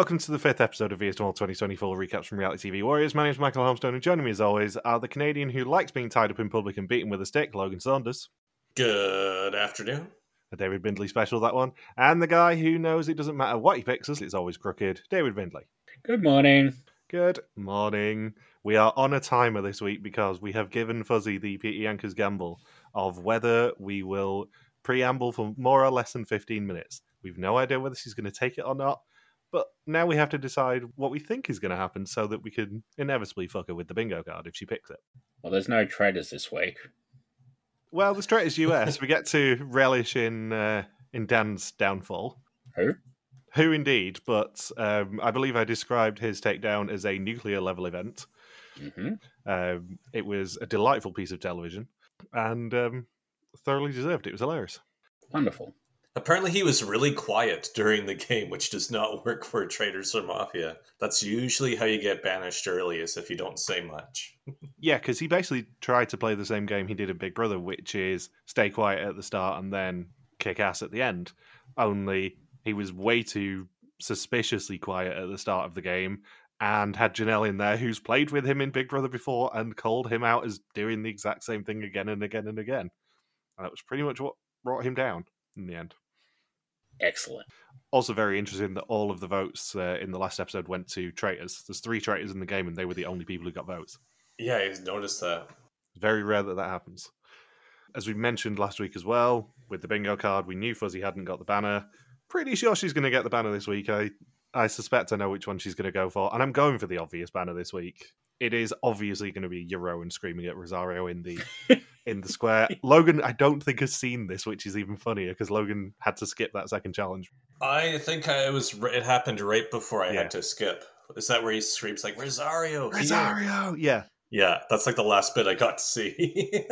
Welcome to the fifth episode of VS All 2024 recaps from Reality TV Warriors. My name is Michael Holmstone, and joining me as always are the Canadian who likes being tied up in public and beaten with a stick, Logan Saunders. Good afternoon. A David Bindley special, that one. And the guy who knows it doesn't matter what he picks us, it's always crooked, David Bindley. Good morning. Good morning. We are on a timer this week because we have given Fuzzy the Peter Yankers gamble of whether we will preamble for more or less than 15 minutes. We've no idea whether she's going to take it or not, but now we have to decide what we think is going to happen so that we can inevitably fuck her with the bingo card if she picks it. Well, there's no Traitors this week. Well, the Traitors US. we get to relish in uh, in Dan's downfall. Who? Who indeed? But um, I believe I described his takedown as a nuclear level event. hmm Um, it was a delightful piece of television and um, thoroughly deserved. It was hilarious. Wonderful. Apparently, he was really quiet during the game, which does not work for Traitors or Mafia. That's usually how you get banished early, is if you don't say much. Yeah, because he basically tried to play the same game he did in Big Brother, which is stay quiet at the start and then kick ass at the end. Only he was way too suspiciously quiet at the start of the game and had Janelle in there who's played with him in Big Brother before and called him out as doing the exact same thing again and again and again. And that was pretty much what brought him down in the end. Excellent. Also, very interesting that all of the votes uh, in the last episode went to traitors. There's three traitors in the game, and they were the only people who got votes. Yeah, I noticed that. Very rare that that happens. As we mentioned last week as well, with the bingo card, we knew Fuzzy hadn't got the banner. Pretty sure she's going to get the banner this week. I, I suspect I know which one she's going to go for, and I'm going for the obvious banner this week. It is obviously going to be Jeroen screaming at Rosario in the in the square. Logan, I don't think has seen this, which is even funnier because Logan had to skip that second challenge. I think I it was. It happened right before I Yeah. had to skip. Is that where he screams like Rosario? here?" Rosario, yeah, Yeah, that's like the last bit I got to see.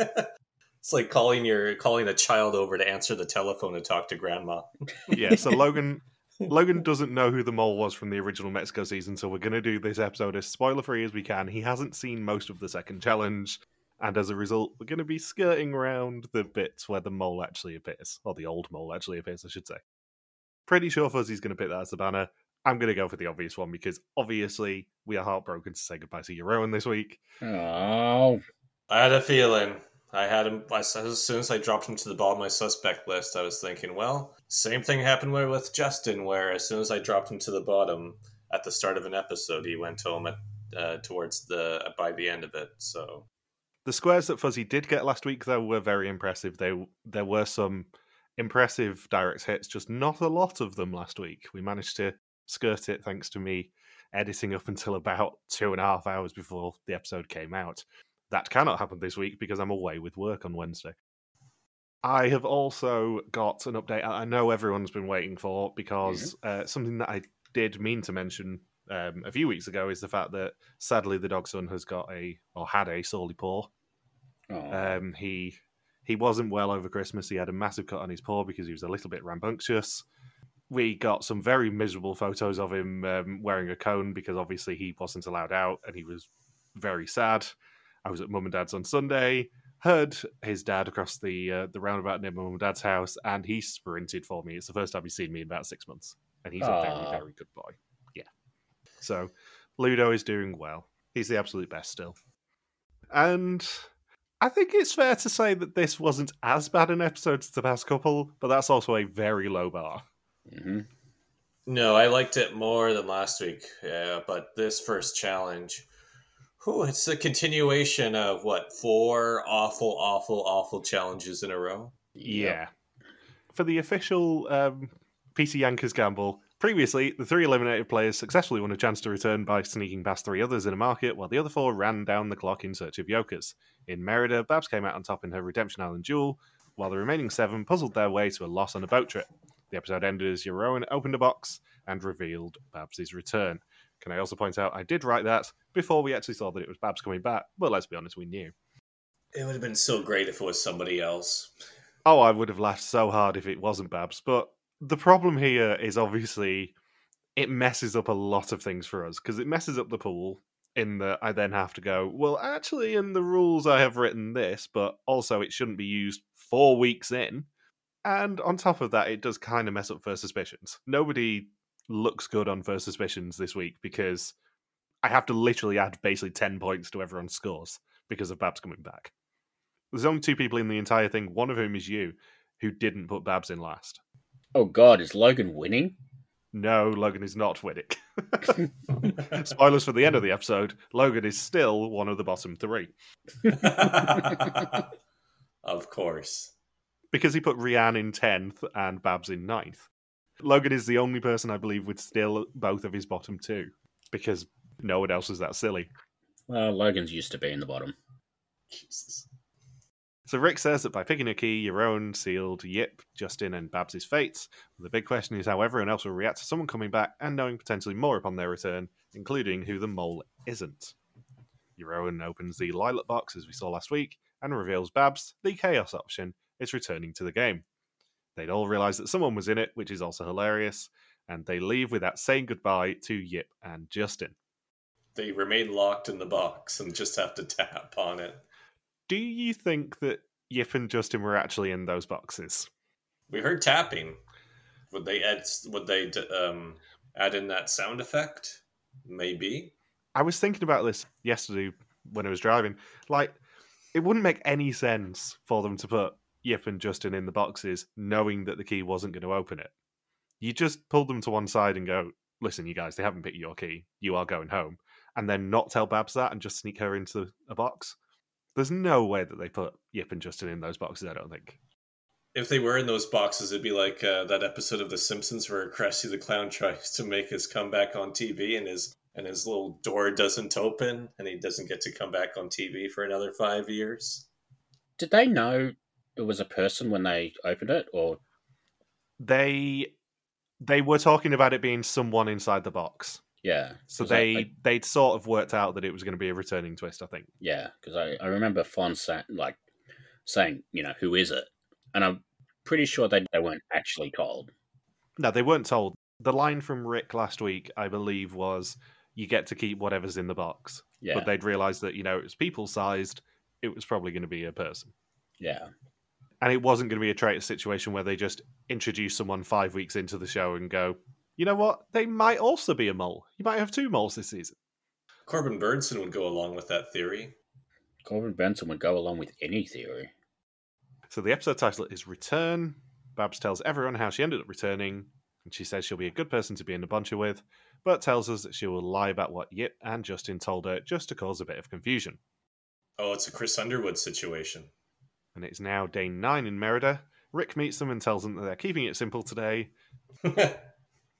it's like calling your calling a child over to answer the telephone and talk to grandma. yeah. So Logan, Logan doesn't know who the mole was from the original Mexico season, so we're going to do this episode as spoiler free as we can. He hasn't seen most of the second challenge, and as a result, we're going to be skirting around the bits where the mole actually appears, or the old mole actually appears, I should say. Pretty sure Fuzzy's going to pick that as the banner. I'm going to go for the obvious one because obviously we are heartbroken to say goodbye to Jeroen this week. Oh, I had a feeling. I had him as soon as I dropped him to the bottom of my suspect list. I was thinking, well, same thing happened with, with Justin, where as soon as I dropped him to the bottom at the start of an episode, he went home at uh, towards the by the end of it. So The squares that Fuzzy did get last week, though, were very impressive. They, there were some impressive direct hits, just not a lot of them last week. We managed to skirt it thanks to me editing up until about two and a half hours before the episode came out. That cannot happen this week because I'm away with work on Wednesday. I have also got an update I know everyone's been waiting for because uh, something that I did mean to mention um, a few weeks ago is the fact that sadly the dog son has got a or had a sorely paw. Oh. Um, he he wasn't well over Christmas. He had a massive cut on his paw because he was a little bit rambunctious. We got some very miserable photos of him um, wearing a cone because obviously he wasn't allowed out and he was very sad. I was at mum and dad's on Sunday, heard his dad across the uh, the roundabout near mum and dad's house, and he sprinted for me. It's the first time he's seen me in about six months, and he's a very very good boy. Yeah. So Ludo is doing well. He's the absolute best still. And I think it's fair to say that this wasn't as bad an episode as the past couple, but that's also a very low bar. hmm no, I liked it more than last week. Yeah, but this first challenge, whew, it's a continuation of what four awful, awful, awful challenges in a row. Yeah. For the official um, PC Yankers gamble, previously, the three eliminated players successfully won a chance to return by sneaking past three others in a market, while the other four ran down the clock in search of Yokers. In Merida, Babs came out on top in her Redemption Island duel, while the remaining seven puzzled their way to a loss on a boat trip. The episode ended as Jeroen opened a box and revealed Babs's return. Can I also point out I did write that before we actually saw that it was Babs coming back, but let's be honest, we knew. It would have been so great if it was somebody else. Oh, I would have laughed so hard if it wasn't Babs. But the problem here is obviously it messes up a lot of things for us because it messes up the pool in that I then have to go, well, actually, in the rules, I have written this, but also it shouldn't be used four weeks in. And on top of that, it does kind of mess up first suspicions. Nobody looks good on first suspicions this week because I have to literally add basically 10 points to everyone's scores because of Babs coming back. There's only two people in the entire thing, one of whom is you, who didn't put Babs in last. Oh God, is Logan winning? No, Logan is not winning. Spoilers for the end of the episode Logan is still one of the bottom three of course. because he put Rian in 10th and Babs in 9th. Logan is the only person I believe with still both of his bottom two because no one else is that silly. Well, Logan's used to being the bottom. Jesus. So Rik says that by picking a key, Jeroen sealed Jip, Justin, and Babs' fates. The big question is how everyone else will react to someone coming back and knowing potentially more upon their return, including who the mole isn't. Jeroen opens the lilac box as we saw last week and reveals Babs, the chaos option, is returning to the game. They'd all realize that someone was in it, which is also hilarious, and they leave without saying goodbye to Jip and Justin. They remain locked in the box and just have to tap on it. Do you think that Jip and Justin were actually in those boxes? We heard tapping. Would they add? Would they um, add in that sound effect? Maybe. I was thinking about this yesterday when I was driving. Like, it wouldn't make any sense for them to put Jip and Justin in the boxes knowing that the key wasn't going to open it. You just pull them to one side and go, listen, you guys, they haven't picked your key. You are going home. And then not tell Babs that and just sneak her into a box. There's no way that they put Jip and Justin in those boxes, I don't think. If they were in those boxes, it'd be like uh, that episode of The Simpsons where Krusty the Clown tries to make his comeback on TV and his and his little door doesn't open and he doesn't get to come back on TV for another five years. Did they know it was a person when they opened it, or They they were talking about it being someone inside the box. Yeah? So 'Cause I- they I- they'd sort of worked out that it was going to be a returning twist, I think. yeah, because I, I remember Fon sa- like saying, you know, who is it? And I'm pretty sure they they weren't actually told. No, they weren't told. The line from Rik last week, I believe, was you get to keep whatever's in the box. Yeah, But they'd realised that, you know, it was people sized, it was probably going to be a person. yeah, And it wasn't going to be a traitor situation where they just introduce someone five weeks into the show and go, you know what? They might also be a mole. You might have two moles this season. Corbin Burnson would go along with that theory. Corbin Benson would go along with any theory. So the episode title is Return. Babs tells everyone how she ended up returning, and she says she'll be a good person to be in a buncher with, but tells us that she will lie about what Jip and Justin told her just to cause a bit of confusion. Oh, it's a Chris Underwood situation. And it's now day nine in Merida. Rik meets them and tells them that they're keeping it simple today.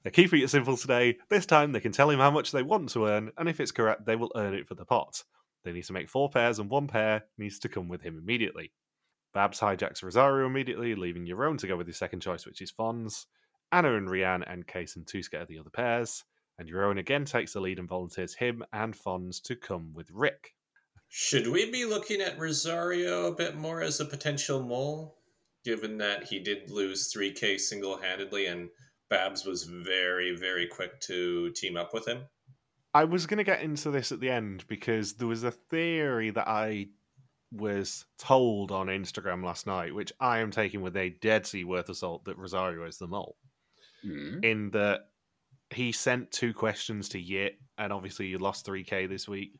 They're keeping it simple today. This time they can tell him how much they want to earn, and if it's correct, they will earn it for the pot. They need to make four pairs, and one pair needs to come with him immediately. Babs hijacks Rosario immediately, leaving Jeroen to go with his second choice, which is Fons. Anna and Rian and Kees and Tooske are the other pairs, and Jeroen again takes the lead and volunteers him and Fons to come with Rik. Should we be looking at Rosario a bit more as a potential mole, given that he did lose 3K single handedly and Babs was very, very quick to team up with him? I was going to get into this at the end because there was a theory that I was told on Instagram last night, which I am taking with a dead sea worth of salt, that Rosario is the mole. Hmm. In that he sent two questions to Jip, and obviously you lost 3k this week.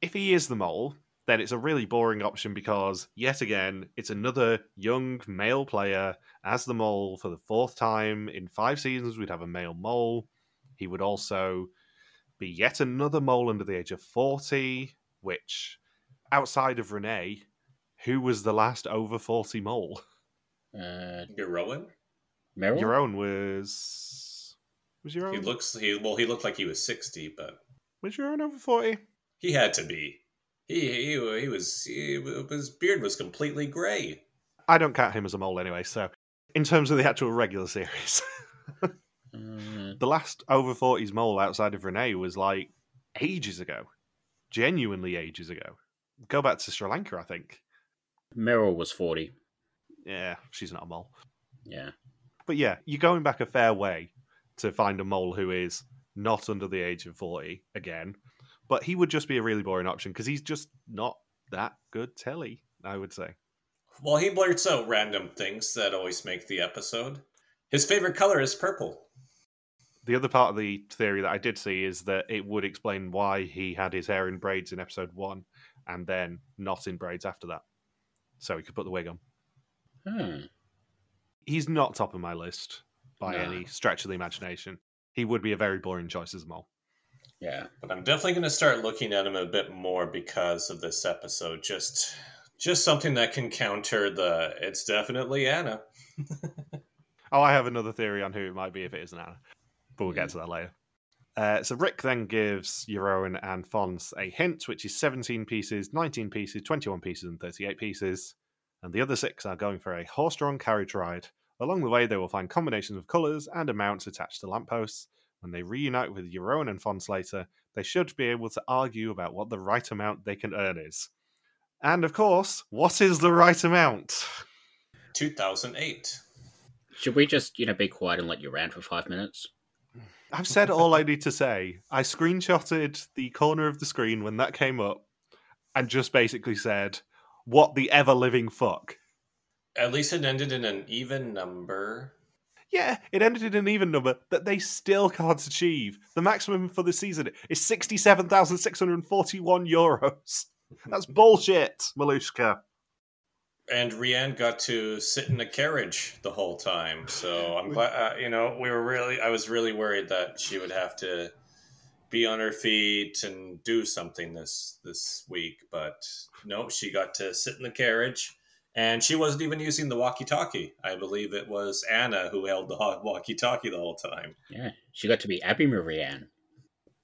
If he is the mole, then it's a really boring option because, yet again, it's another young male player as the mole for the fourth time in five seasons. We'd have a male mole. He would also be yet another mole under the age of 40, which, outside of Renee, who was the last over 40 mole? Uh, Jeroen? Meryl. Jeroen was. Was Jeroen? He own? looks he well he looked like he was 60, but Was Jeroen over 40? he had to be. He he, he was he, his beard was completely gray. I don't count him as a mole anyway, so. In terms of the actual regular series, Uh, the last over 40s mole outside of Renee was like ages ago. Genuinely ages ago. Go back to Sri Lanka, I think. Meryl was forty. Yeah, she's not a mole. Yeah. But yeah, you're going back a fair way to find a mole who is not under the age of 40 again. But he would just be a really boring option because he's just not that good telly, I would say. Well, he blurts out random things that always make the episode. His favorite color is purple. The other part of the theory that I did see is that it would explain why he had his hair in braids in episode one and then not in braids after that. So he could put the wig on. Hmm. He's not top of my list by No. any stretch of the imagination. He would be a very boring choice as a mole. Yeah. But I'm definitely going to start looking at him a bit more because of this episode. Just, just something that can counter the. It's definitely Anna. Oh, I have another theory on who it might be if it isn't Anna, but we'll get to that later. Uh, so Rik then gives Jeroen and Fons a hint, which is 17 pieces, 19 pieces, 21 pieces, and 38 pieces. And the other six are going for a horse-drawn carriage ride. Along the way, they will find combinations of colours and amounts attached to lampposts. When they reunite with Jeroen and Fons later, they should be able to argue about what the right amount they can earn is. And of course, what is the right amount? 2008. Should we just, you know, be quiet and let you rant for five minutes? I've said all I need to say. I screenshotted the corner of the screen when that came up and just basically said, What the ever living fuck? At least it ended in an even number. Yeah, it ended in an even number that they still can't achieve. The maximum for the season is 67,641 euros. That's bullshit, Malushka. And Rian got to sit in a carriage the whole time. So I'm glad, uh, you know, we were really, I was really worried that she would have to be on her feet and do something this this week. But no, she got to sit in the carriage. And she wasn't even using the walkie-talkie. I believe it was Anna who held the walkie-talkie the whole time. Yeah. She got to be Abby Marianne.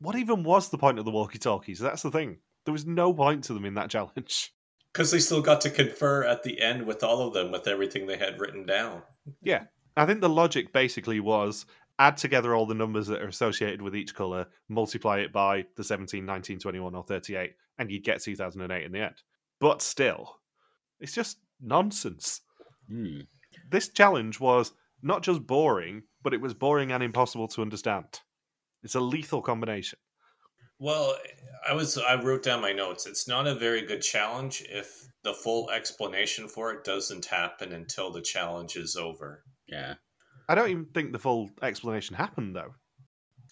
What even was the point of the walkie talkies? That's the thing. There was no point to them in that challenge. Because they still got to confer at the end with all of them with everything they had written down. Yeah. I think the logic basically was add together all the numbers that are associated with each colour, multiply it by the 17, 19, 21, or 38, and you'd get 2008 in the end. But still, it's just nonsense. Hmm. This challenge was not just boring, but it was boring and impossible to understand. It's a lethal combination. Well, I was I wrote down my notes. It's not a very good challenge if the full explanation for it doesn't happen until the challenge is over. Yeah. I don't even think the full explanation happened, though.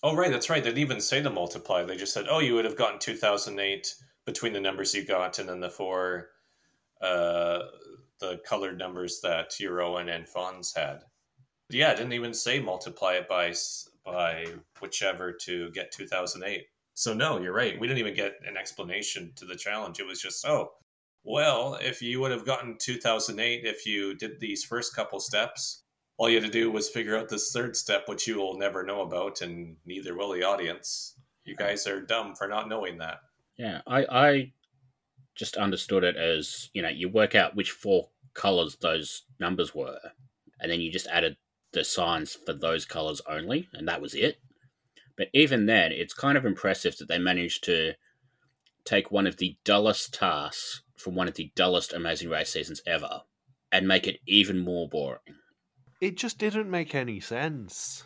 Oh, right, that's right. They didn't even say the multiply. They just said, "Oh, you would have gotten 2008 between the numbers you got and then the four uh the colored numbers that Jeroen and Fons had." Yeah, it didn't even say multiply it by by whichever to get 2008. So no, you're right. We didn't even get an explanation to the challenge. It was just, "Oh, well, if you would have gotten 2008 if you did these first couple steps, all you had to do was figure out this third step, which you will never know about, and neither will the audience. You guys are dumb for not knowing that. Yeah. I, I just understood it as, you know, you work out which four colors those numbers were, and then you just added the signs for those colors only, and that was it. But even then, it's kind of impressive that they managed to take one of the dullest tasks from one of the dullest Amazing Race seasons ever and make it even more boring. It just didn't make any sense.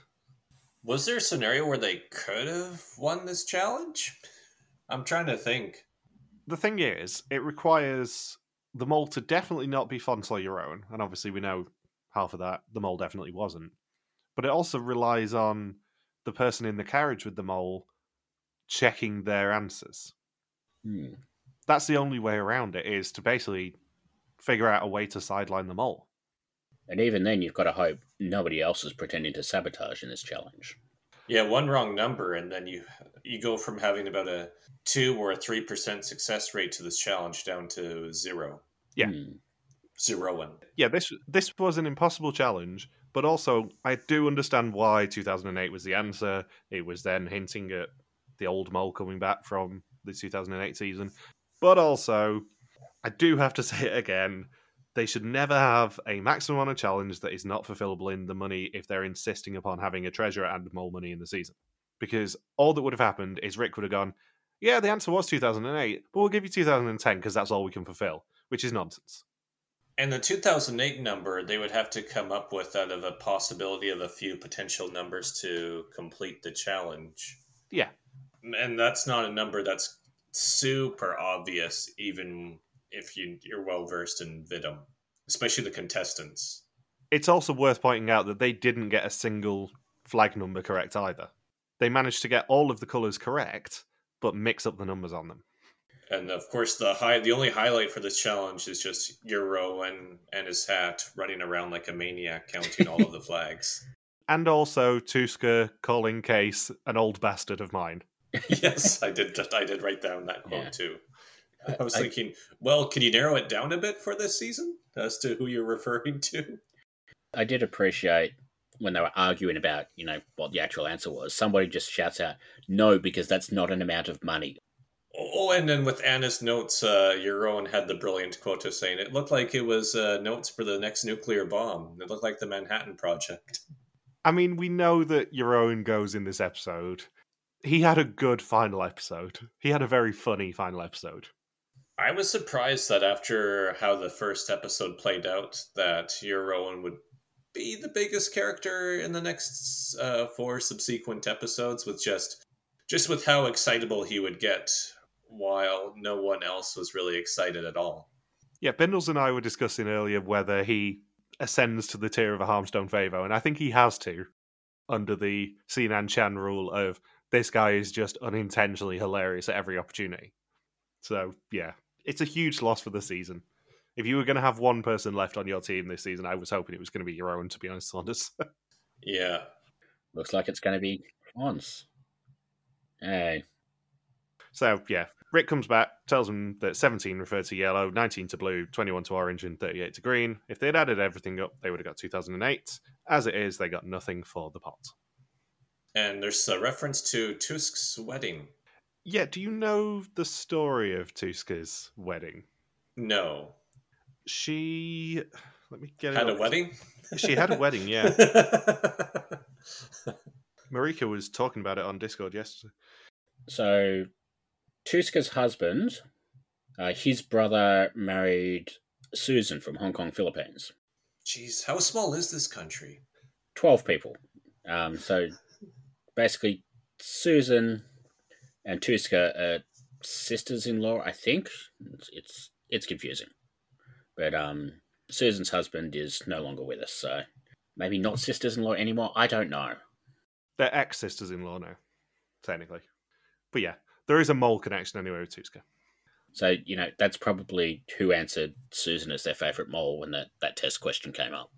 Was there a scenario where they could have won this challenge? I'm trying to think. The thing is, it requires the mole to definitely not be Fons or Jeroen, and obviously we know half of that. The mole definitely wasn't. But it also relies on the person in the carriage with the mole checking their answers. Hmm. That's the only way around it is to basically figure out a way to sideline the mole. And even then, you've got to hope nobody else is pretending to sabotage in this challenge. Yeah, one wrong number, and then you you go from having about a two or a three percent success rate to this challenge down to zero, Yeah. Hmm. Zero and yeah, this this was an impossible challenge, but also I do understand why 2008 was the answer. It was then hinting at the old mole coming back from the 2008 season, but also I do have to say it again. They should never have a maximum on a challenge that is not fulfillable in the money if they're insisting upon having a treasure and more money in the season. Because all that would have happened is Rik would have gone, Yeah, the answer was 2008, but we'll give you 2010 because that's all we can fulfill, which is nonsense. And the 2008 number, they would have to come up with out of a possibility of a few potential numbers to complete the challenge. Yeah. And that's not a number that's super obvious, even if you, you're well versed in Vidum, especially the contestants. it's also worth pointing out that they didn't get a single flag number correct either. They managed to get all of the colours correct, but mix up the numbers on them. And of course, the high the only highlight for this challenge is just Jeroen and his hat running around like a maniac, counting all of the flags. And also Tooske calling Kees an old bastard of mine. yes, I did. I did write down that quote Yeah. too. I was I- thinking, well, can you narrow it down a bit for this season as to who you're referring to? I did appreciate when they were arguing about, you know, what the actual answer was. Somebody just shouts out, "No, because that's not an amount of money." Oh, and then with Anna's notes, uh, Jeroen had the brilliant quote of saying it looked like it was uh, notes for the next nuclear bomb. It looked like the Manhattan Project. I mean, we know that Jeroen goes in this episode. He had a good final episode. He had a very funny final episode. I was surprised that after how the first episode played out, that Jeroen would be the biggest character in the next uh, four subsequent episodes, with just just with how excitable he would get, while no one else was really excited at all. Yeah, Bindles and I were discussing earlier whether he ascends to the tier of a Harmstone Favo, and I think he has to, under the Sinan Chan rule of this guy is just unintentionally hilarious at every opportunity. So, yeah, it's a huge loss for the season. If you were going to have one person left on your team this season, I was hoping it was going to be Jeroen, to be honest, Saunders. Yeah, Looks like it's going to be once. Hey, so, yeah, Rik comes back, tells him that 17 referred to yellow, 19 to blue, 21 to orange, and 38 to green. If they'd added everything up, they would have got 2008. As it is, they got nothing for the pot. and there's a reference to Tooske's wedding. Yeah, do you know the story of Tooske's wedding? No, She. Let me get it. had a wedding. She had a wedding, yeah. Marika was talking about it on Discord yesterday. so Tooske's husband, uh, his brother married Susan from Hong Kong, Philippines. Jeez, how small is this country? 12 people. Um, so basically, Susan and Tooske are sisters in law, I think. It's, it's, it's confusing. But um, Susan's husband is no longer with us, so maybe not sisters in law anymore. I don't know. They're ex sisters in law now, technically. But yeah, there is a mole connection anyway with Tooske. So, you know, that's probably who answered Susan as their favourite mole when that, that test question came up.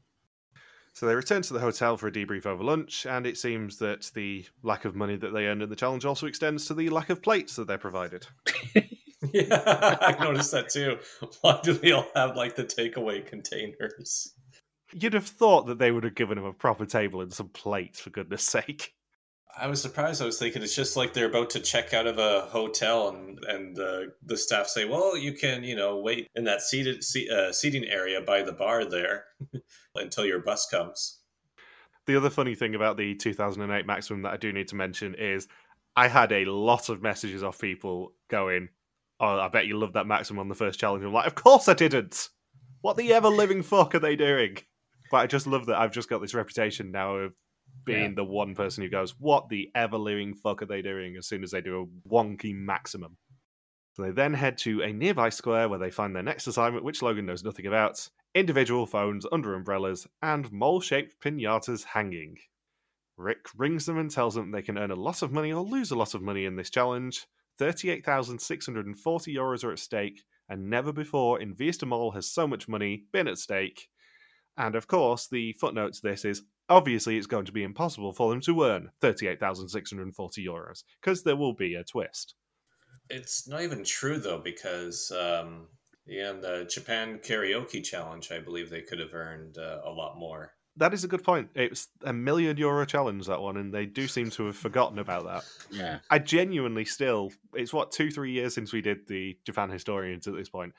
So they return to the hotel for a debrief over lunch, and it seems that the lack of money that they earned in the challenge also extends to the lack of plates that they're provided. Yeah, I noticed that too. Why do they all have like the takeaway containers? You'd have thought that they would have given him a proper table and some plates, for goodness sake. I was surprised. I was thinking it's just like they're about to check out of a hotel, and and uh, the staff say, "Well, you can, you know, wait in that seated se- uh, seating area by the bar there until your bus comes." The other funny thing about the 2008 maximum that I do need to mention is I had a lot of messages off people going, Oh, I bet you loved that maximum on the first challenge. I'm like, Of course I didn't. What the ever living fuck are they doing? But I just love that I've just got this reputation now of being Yeah. the one person who goes, What the ever living fuck are they doing as soon as they do a wonky maximum? So they then head to a nearby square where they find their next assignment, which Logan knows nothing about individual phones under umbrellas, and mole shaped pinatas hanging. Rik rings them and tells them they can earn a lot of money or lose a lot of money in this challenge. 38,640 euros are at stake, and never before in Wie is de Mol has so much money been at stake. And of course, the footnote to this is obviously it's going to be impossible for them to earn 38,640 euros, because there will be a twist. It's not even true though, because um, yeah, the Japan karaoke challenge, I believe they could have earned uh, a lot more. That is a good point. It's a million euro challenge, that one, and they do seem to have forgotten about that. Yeah. I genuinely still, it's what, two, three years since we did the Japan Historians at this point.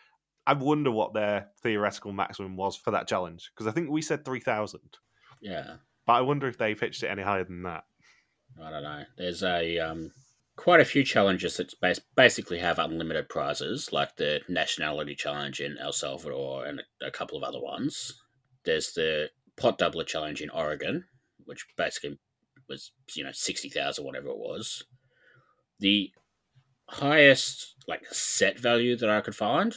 I wonder what their theoretical maximum was for that challenge, because I think we said 3,000. Yeah. But I wonder if they pitched it any higher than that. I don't know. There's a um, quite a few challenges that bas- basically have unlimited prizes, like the nationality challenge in El Salvador and a, couple of other ones. There's the pot doubler challenge in Oregon, which basically was you know sixty thousand, whatever it was. The highest like set value that I could find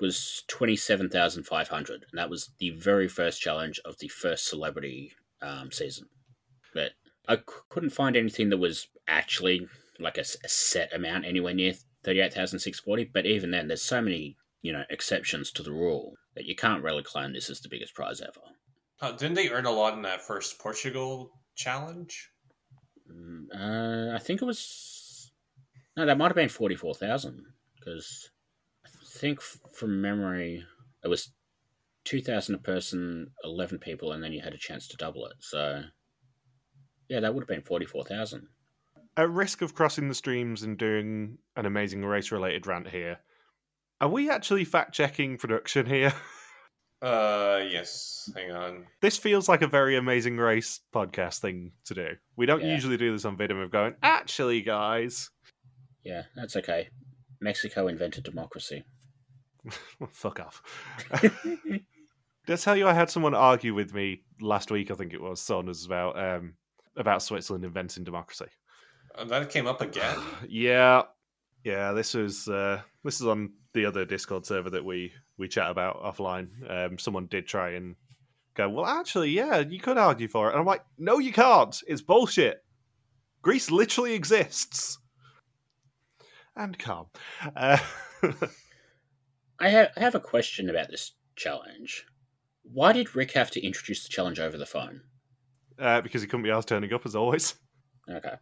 was twenty seven thousand five hundred, and that was the very first challenge of the first celebrity um, season. but I c- couldn't find anything that was actually like a set amount anywhere near thirty-eight thousand six forty. But even then, there's so many you know exceptions to the rule that you can't really claim this is the biggest prize ever. Uh, didn't they earn a lot in that first Portugal challenge? Mm, Uh, I think it was no, that might have been forty-four thousand because I think from memory it was two thousand a person, eleven people, and then you had a chance to double it. So yeah, that would have been forty-four thousand. At risk of crossing the streams and doing an amazing race related rant here, are we actually fact checking production here? Uh, yes. Hang on. this feels like a very amazing race podcast thing to do. We don't Yeah. usually do this on Vidum of going, actually, guys. Yeah, that's okay. Mexico invented democracy. Fuck off. Did I tell you I had someone argue with me last week? I think it was Son as about um, about Switzerland inventing democracy. Uh, that came up again. Yeah, yeah. This was uh, this is on the other Discord server that we we chat about offline. Um, someone did try and go, well, actually, yeah, you could argue for it, and I'm like, no, you can't. It's bullshit. Greece literally exists. And calm. Uh, I have I have a question about this challenge. Why did Rik have to introduce the challenge over the phone? Uh, because he couldn't be asked turning up as always. Okay.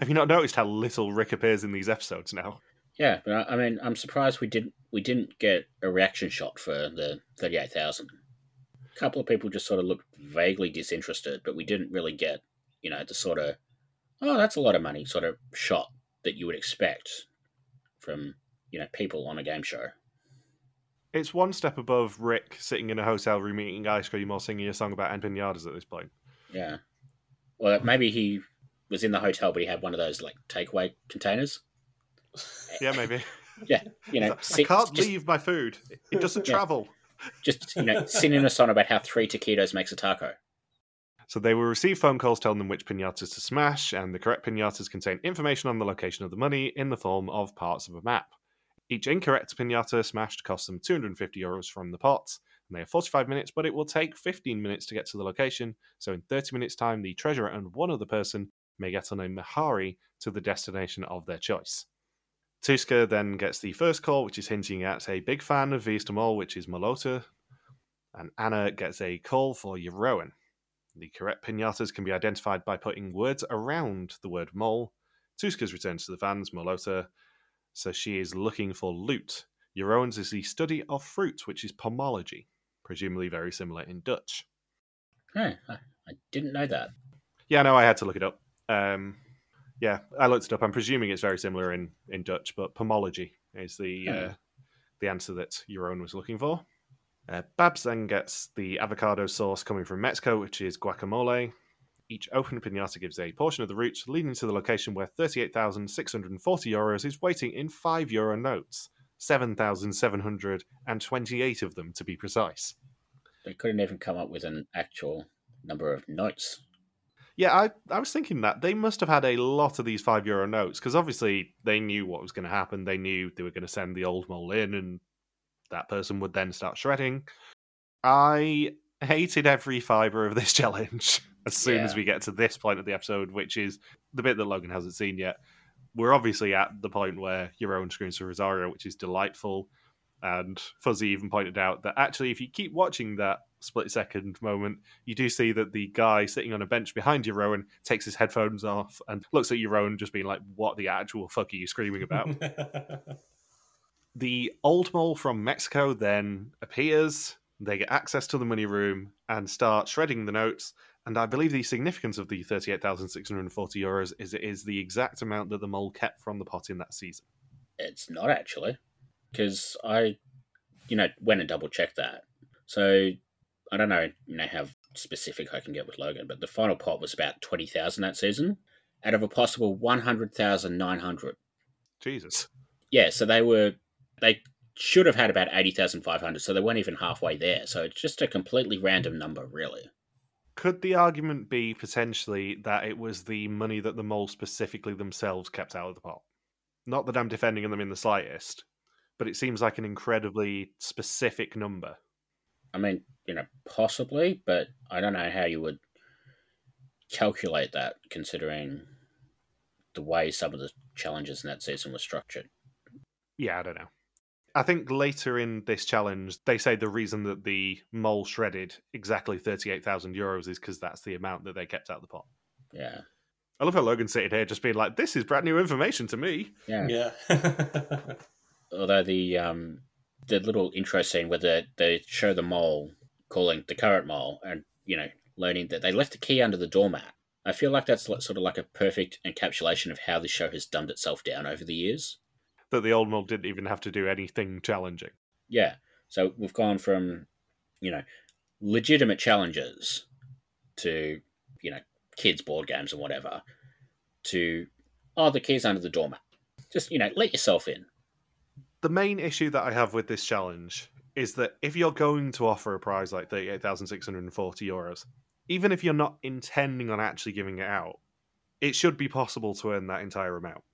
Have you not noticed how little Rik appears in these episodes now? Yeah, but I- I mean, I'm surprised we didn't we didn't get a reaction shot for the thirty-eight thousand. A couple of people just sort of looked vaguely disinterested, but we didn't really get, you know, the sort of, oh, that's a lot of money sort of shot that you would expect from, you know, people on a game show. It's one step above Rik sitting in a hotel room eating ice cream or singing a song about empanadas at this point. Yeah. Well, maybe he was in the hotel, but he had one of those like takeaway containers. Yeah, maybe. Yeah, you know, I sit- can't just, leave my food. It doesn't Yeah. travel. just you know, singing a song about how three taquitos makes a taco. So they will receive phone calls telling them which pinatas to smash, and the correct pinatas contain information on the location of the money in the form of parts of a map. Each incorrect pinata smashed costs them 250 euros from the pot, they have 45 minutes, but it will take 15 minutes to get to the location. So in 30 minutes' time, the treasurer and one other person may get on a Mahari to the destination of their choice. Tooske then gets the first call, which is hinting at a big fan of Wie is de Mol, which is Malota, and Anna gets a call for Jeroen. The correct pinatas can be identified by putting words around the word mole. Tooske's returns to the fans, Molota, so she is looking for loot. Jeroen's is the study of fruit, which is pomology, presumably very similar in Dutch. Huh, I, didn't know that. Yeah, no, I had to look it up. Um, yeah, I looked it up. I'm presuming it's very similar in, in Dutch, but pomology is the Hmm. uh, the answer that Jeroen was looking for. Uh, Babs then gets the avocado sauce coming from Mexico, which is guacamole. Each open pinata gives a portion of the route leading to the location where 38,640 euros is waiting in 5 euro notes. 7,728 of them, to be precise. They couldn't even come up with an actual number of notes. Yeah, I, I was thinking that they must have had a lot of these five euro notes because obviously they knew what was going to happen. They knew they were going to send the old mole in, and that person would then start shredding. I hated every fiber of this challenge as soon as we get to this point of the episode, which is the bit that Logan hasn't seen yet. We're obviously at the point where Jeroen screams for Rosario, which is delightful. And Fuzzy even pointed out that actually, if you keep watching that split second moment, you do see that the guy sitting on a bench behind Jeroen takes his headphones off and looks at Jeroen, just being like, What the actual fuck are you screaming about? the old mole from Mexico then appears. They get access to the money room and start shredding the notes. And I believe the significance of the 38,640 euros is it is the exact amount that the mole kept from the pot in that season. It's not actually, because I, you know, went and double checked that. So I don't know, you know, how specific I can get with Logan, but the final pot was about twenty thousand that season, out of a possible one hundred thousand nine hundred. Jesus. Yeah, so they were they should have had about eighty thousand five hundred, so they weren't even halfway there. So it's just a completely random number, really. Could the argument be potentially that it was the money that the mole specifically themselves kept out of the pot? Not that I'm defending them in the slightest, but it seems like an incredibly specific number. I mean, you know, possibly, but I don't know how you would calculate that considering the way some of the challenges in that season were structured. Yeah, I don't know. I think later in this challenge, they say the reason that the mole shredded exactly 38,000 euros is because that's the amount that they kept out of the pot. Yeah. I love how Logan's sitting here just being like, this is brand new information to me. Yeah. Yeah. Although the um the little intro scene where they, they show the mole calling the current mole and, you know, learning that they left the key under the doormat. I feel like that's sort of like a perfect encapsulation of how the show has dumbed itself down over the years. That the old mole didn't even have to do anything challenging. Yeah. So we've gone from, you know, legitimate challenges to, you know, kids' board games and whatever, to, oh, the key's under the doormat. Just, you know, let yourself in. The main issue that I have with this challenge is that if you're going to offer a prize like 38,640 euros, even if you're not intending on actually giving it out, it should be possible to earn that entire amount.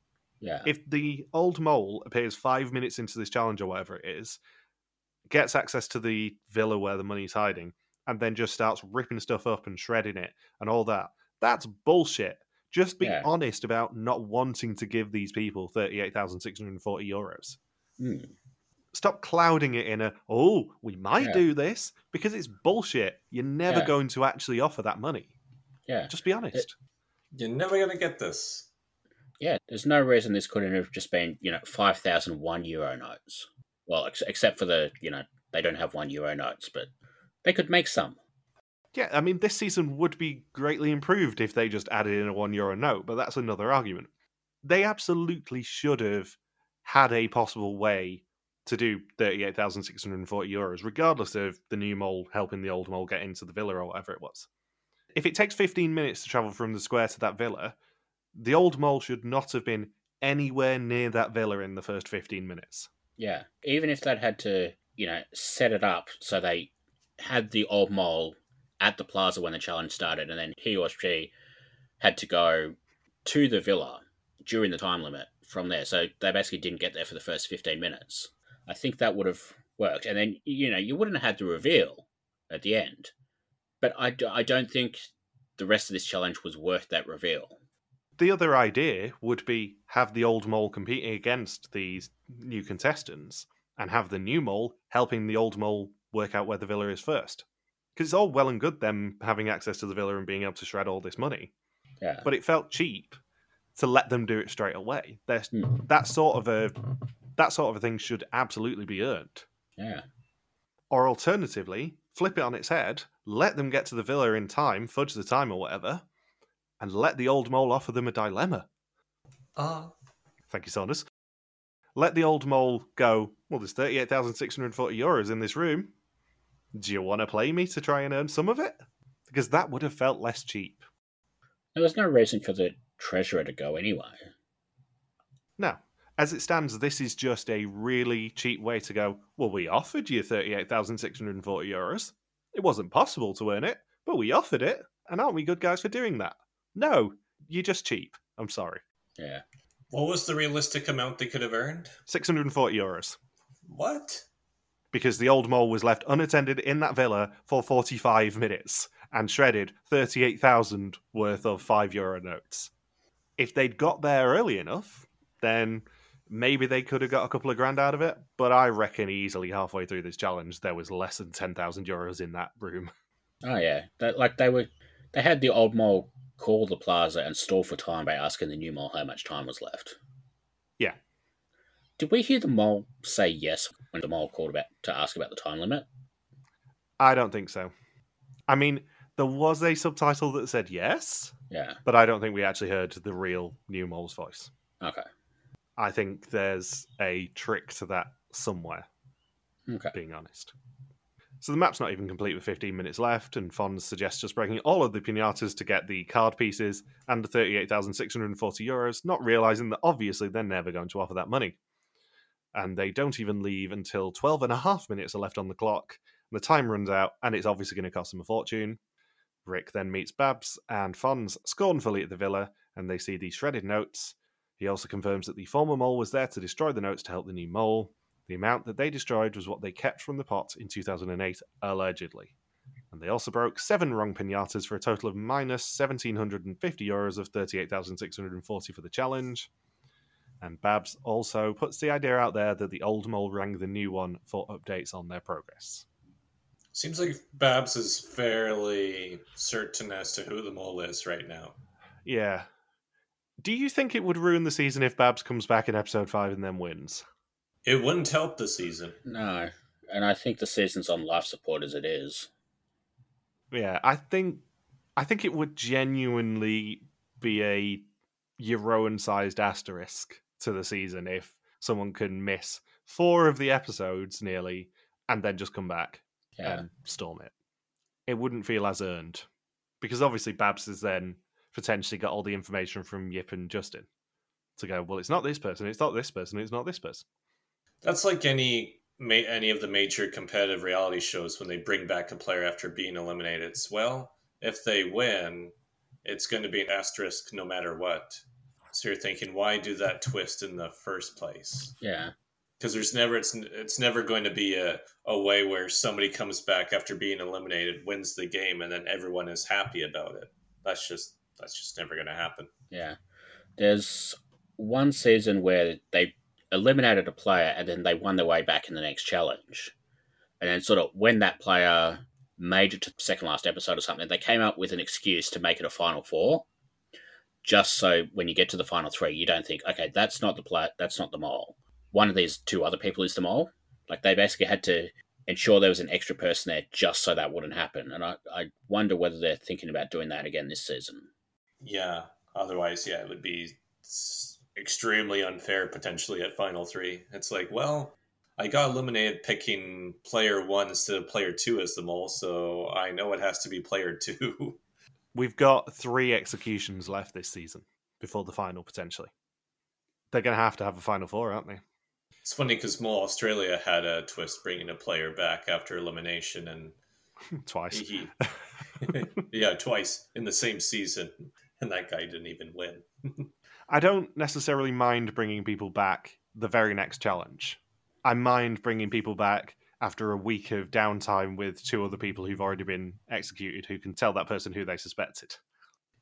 Yeah. if the old mole appears five minutes into this challenge or whatever it is, gets access to the villa where the money's hiding, and then just starts ripping stuff up and shredding it and all that, that's bullshit. Just be Yeah. honest about not wanting to give these people 38,640 euros. Hmm. Stop clouding it in a, oh, we might Yeah. do this, because it's bullshit. You're never Yeah. going to actually offer that money. Yeah. Just be honest. You're never gonna get this. Yeah, there's no reason this couldn't have just been, you know, 5,001 euro notes. Well, ex- except for the, you know, they don't have one euro notes, but they could make some. Yeah, I mean, this season would be greatly improved if they just added in a one euro note, but that's another argument. They absolutely should have had a possible way to do 38,640 euros, regardless of the new mole helping the old mole get into the villa or whatever it was. If it takes 15 minutes to travel from the square to that villa, the old mole should not have been anywhere near that villa in the first 15 minutes. Yeah. Even if they'd had to, you know, set it up so they had the old mole at the plaza when the challenge started, and then he or she had to go to the villa during the time limit from there. So they basically didn't get there for the first 15 minutes. I think that would have worked. And then, you know, you wouldn't have had the reveal at the end. But I, I don't think the rest of this challenge was worth that reveal. The other idea would be have the old mole competing against these new contestants and have the new mole helping the old mole work out where the villa is first. Because it's all well and good them having access to the villa and being able to shred all this money, Yeah. but it felt cheap to let them do it straight away. There's Hmm. that sort of a that sort of a thing should absolutely be earned. Yeah. Or alternatively, flip it on its head, let them get to the villa in time, fudge the time or whatever, and let the old mole offer them a dilemma. Ah, Thank you, Saunders. Let the old mole go, well, there's 38,640 euros in this room. Do you want to play me to try and earn some of it? Because that would have felt less cheap. There was no reason for the treasurer to go anyway. No. As it stands, this is just a really cheap way to go, well, we offered you 38,640 euros. It wasn't possible to earn it, but we offered it. And aren't we good guys for doing that? No, you're just cheap. I'm sorry. Yeah. what was the realistic amount they could have earned? 640 euros. What? because the old mole was left unattended in that villa for 45 minutes and shredded 38,000 worth of 5 euro notes. If they'd got there early enough, then maybe they could have got a couple of grand out of it, but I reckon easily halfway through this challenge there was less than 10,000 euros in that room. Oh yeah, that, like they were, they had the old mole call the plaza and stall for time by asking the new mole how much time was left. Yeah. Did we hear the mole say yes when the mole called about to ask about the time limit? I don't think so. I mean, there was a subtitle that said yes, Yeah. but I don't think we actually heard the real new mole's voice. Okay. I think there's a trick to that somewhere. Okay. being honest. So the map's not even complete with 15 minutes left, and Fons suggests just breaking all of the pinatas to get the card pieces and the 38,640 euros, not realizing that obviously they're never going to offer that money. And they don't even leave until 12 and a half minutes are left on the clock. The time runs out, and it's obviously going to cost them a fortune. Rik then meets Babs and Fons scornfully at the villa, and they see the shredded notes. He also confirms that the former mole was there to destroy the notes to help the new mole. The amount that they destroyed was what they kept from the pot in 2008, allegedly. And they also broke seven wrong pinatas for a total of minus 1,750 euros of 38,640 for the challenge. And Babs also puts the idea out there that the old mole rang the new one for updates on their progress. Seems like Babs is fairly certain as to who the mole is right now. Yeah. Do you think it would ruin the season if Babs comes back in episode 5 and then wins? It wouldn't help the season. No. And I think the season's on life support as it is. Yeah, I think I think it would genuinely be a Jeroen sized asterisk to the season if someone can miss four of the episodes nearly and then just come back Yeah. and storm it. It wouldn't feel as earned. Because obviously Babs has then potentially got all the information from Jip and Justin to go, well, it's not this person, it's not this person, it's not this person. That's like any any of the major competitive reality shows when they bring back a player after being eliminated. It's, well, if they win, it's going to be an asterisk no matter what. So you're thinking, why do that twist in the first place? Yeah. Because there's never it's it's never going to be a, a way where somebody comes back after being eliminated, wins the game, and then everyone is happy about it. That's just that's just never going to happen. Yeah. There's one season where they eliminated a player and then they won their way back in the next challenge. And then, sort of, when that player made it to the second last episode or something, they came up with an excuse to make it a final four. Just so when you get to the final three, you don't think, okay, that's not the player, that's not the mole. One of these two other people is the mole. Like they basically had to ensure there was an extra person there just so that wouldn't happen. And I, I wonder whether they're thinking about doing that again this season. Yeah. Otherwise, yeah, it would be extremely unfair potentially at final three. It's like, well, I got eliminated picking player one instead of player two as the mole, so I know it has to be player two. We've got three executions left this season before the final, potentially. They're going to have to have a final four, aren't they? it's funny because Mole Australia had a twist bringing a player back after elimination, and Twice. he, yeah, twice in the same season, and that guy didn't even win. I don't necessarily mind bringing people back the very next challenge. I mind bringing people back after a week of downtime with two other people who've already been executed who can tell that person who they suspected.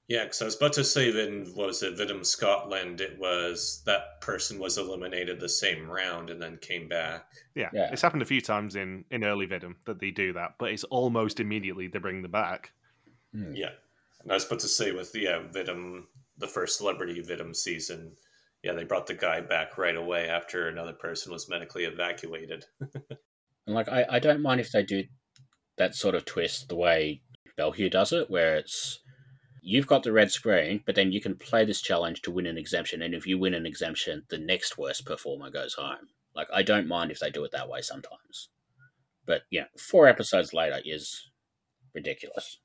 Yeah, because I was about to say in what was it, Vidum Scotland, it was that person was eliminated the same round and then came back. Yeah, Yeah. it's happened a few times in, in early Vidum that they do that, but it's almost immediately they bring them back. Hmm. Yeah. And I was about to say with yeah, Vidum the first celebrity Vidum season, yeah, they brought the guy back right away after another person was medically evacuated. And like, I, I don't mind if they do that sort of twist the way Belhue does it, where it's you've got the red screen, but then you can play this challenge to win an exemption, and if you win an exemption, the next worst performer goes home. Like, I don't mind if they do it that way sometimes, but yeah, four episodes later is ridiculous.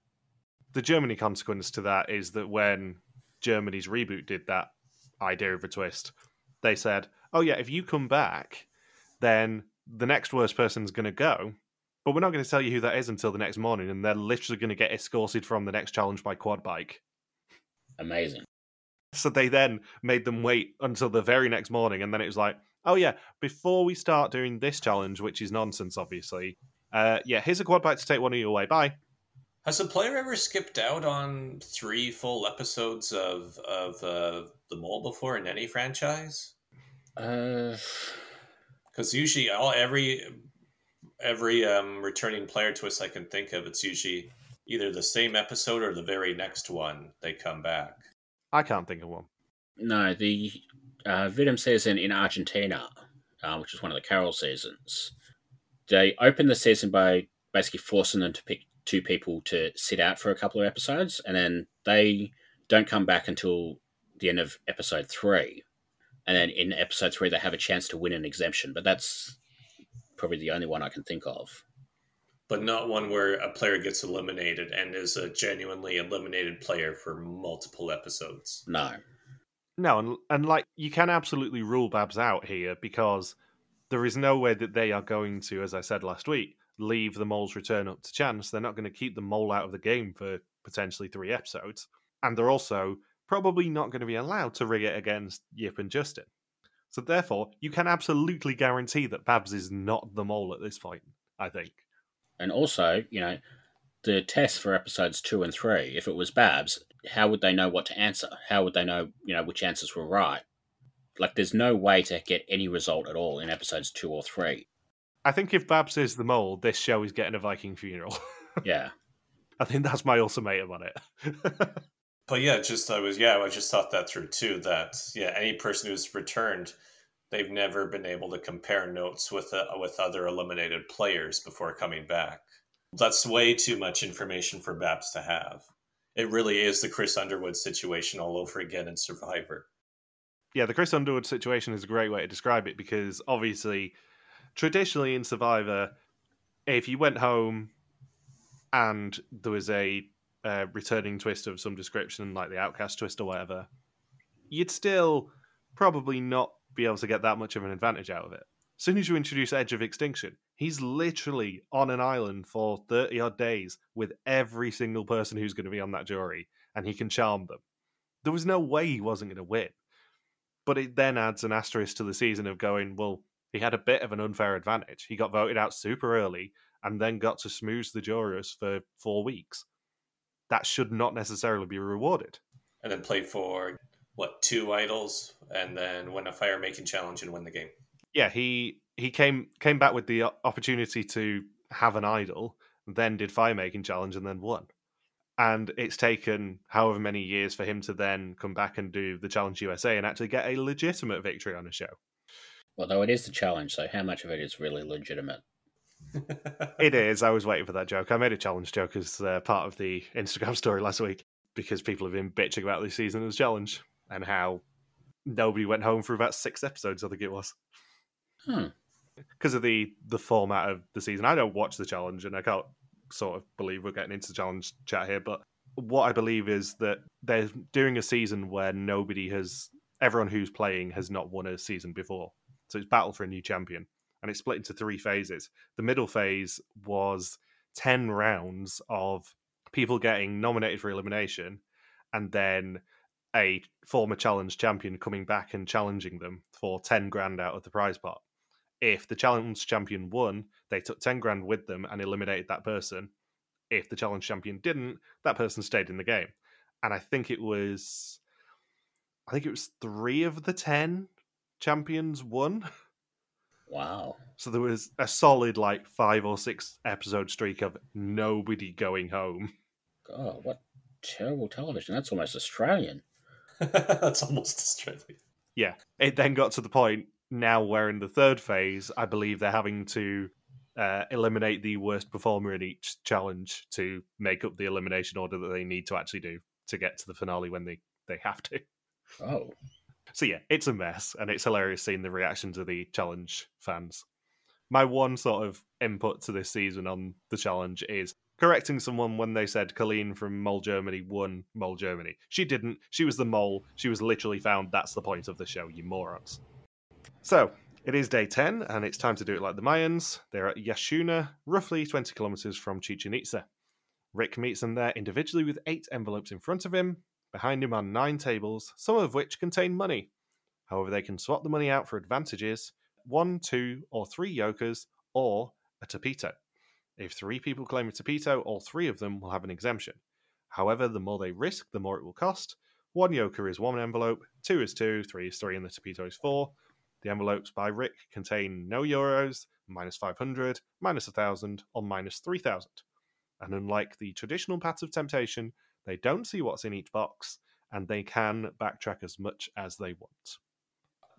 The Germany consequence to that is that when Germany's reboot did that idea of a twist, they said, oh, yeah, if you come back, then the next worst person's going to go. But we're not going to tell you who that is until the next morning, and they're literally going to get escorted from the next challenge by quad bike. Amazing. So they then made them wait until the very next morning, and then it was like, oh yeah, before we start doing this challenge, which is nonsense, obviously. Uh, yeah, here's a quad bike to take one of you away. Bye. Has a player ever skipped out on three full episodes of of uh, the Mole before in any franchise? Uh, Because usually, all every every um, returning player twist I can think of, it's usually either the same episode or the very next one they come back. I can't think of one. no, the uh, Vidum season in Argentina, uh, which is one of the Carol seasons, they opened the season by basically forcing them to pick two people to sit out for a couple of episodes, and then they don't come back until the end of episode three. And then in episode three, they have a chance to win an exemption, but that's probably the only one I can think of. but not one where a player gets eliminated and is a genuinely eliminated player for multiple episodes. No. No, and and like you can absolutely rule Babs out here because there is no way that they are going to, as I said last week, leave the mole's return up to chance. They're not going to keep the mole out of the game for potentially three episodes, and they're also probably not going to be allowed to rig it against Jip and Justin. So therefore, you can absolutely guarantee that Babs is not the mole at this point. I think. And also, you know, the test for episodes two and three, if it was Babs, how would they know what to answer? How would they know, you know, which answers were right? Like, there's no way to get any result at all in episodes two or three. I think if Babs is the mole, this show is getting a Viking funeral. Yeah. I think that's my ultimatum on it. But yeah, just I was yeah, I just thought that through too. That yeah, any person who's returned, they've never been able to compare notes with uh, with other eliminated players before coming back. That's way too much information for Babs to have. It really is the Chris Underwood situation all over again in Survivor. yeah, the Chris Underwood situation is a great way to describe it because obviously, traditionally in Survivor, if you went home and there was a uh, returning twist of some description, like the Outcast twist or whatever, you'd still probably not be able to get that much of an advantage out of it. As soon as you introduce Edge of Extinction, he's literally on an island for 30 odd days with every single person who's going to be on that jury, and he can charm them. There was no way he wasn't going to win. But it then adds an asterisk to the season of going, well, he had a bit of an unfair advantage. He got voted out super early and then got to smooze the jurors for four weeks. That should not necessarily be rewarded. And then play for what two idols, and then win a fire making challenge and win the game. Yeah, he he came came back with the opportunity to have an idol, then did fire making challenge and then won. And it's taken however many years for him to then come back and do the Challenge USA and actually get a legitimate victory on a show. Although it is the challenge, so how much of it is really legitimate? It is. I was waiting for that joke. I made a challenge joke as uh, part of the Instagram story last week because people have been bitching about this season as challenge and how nobody went home for about six episodes. I think it was Hmm. because of the the format of the season. I don't watch the challenge, and I can't sort of believe we're getting into the challenge chat here. But what I believe is that they're doing a season where nobody has, everyone who's playing has not won a season before. So it's battle for a new champion, and it's split into three phases. The middle phase was ten rounds of people getting nominated for elimination, and then a former challenge champion coming back and challenging them for 10 grand out of the prize pot. If the challenge champion won, they took 10 grand with them and eliminated that person. If the challenge champion didn't, that person stayed in the game. And I think it was I think it was 3 of the 10 champions won. Wow. So there was a solid like 5 or 6 episode streak of nobody going home. God, what terrible television. That's almost Australian. That's almost Australia. Yeah. It then got to the point now where in the third phase, I believe they're having to uh, eliminate the worst performer in each challenge to make up the elimination order that they need to actually do to get to the finale when they, they have to. Oh. So yeah, it's a mess, and it's hilarious seeing the reactions of the challenge fans. My one sort of input to this season on the challenge is correcting someone when they said Colleen from Mole Germany won Mole Germany. She didn't. She was the mole. She was literally found. That's the point of the show, you morons. So it is day 10, and it's time to do it like the Mayans. They're at Yaxunah, roughly 20 kilometers from Chichen Itza. Rik meets them there individually with eight envelopes in front of him. Behind him are nine tables, some of which contain money. However, they can swap the money out for advantages one, two, or three yokers, or a tapito. If three people claim a tapito, all three of them will have an exemption. However, the more they risk, the more it will cost. One yoker is one envelope, two is two, three is three, and the tapito is four. The envelopes by Rik contain no euros, minus 500, minus 1,000, or minus 3,000. And unlike the traditional paths of temptation, they don't see what's in each box, and they can backtrack as much as they want.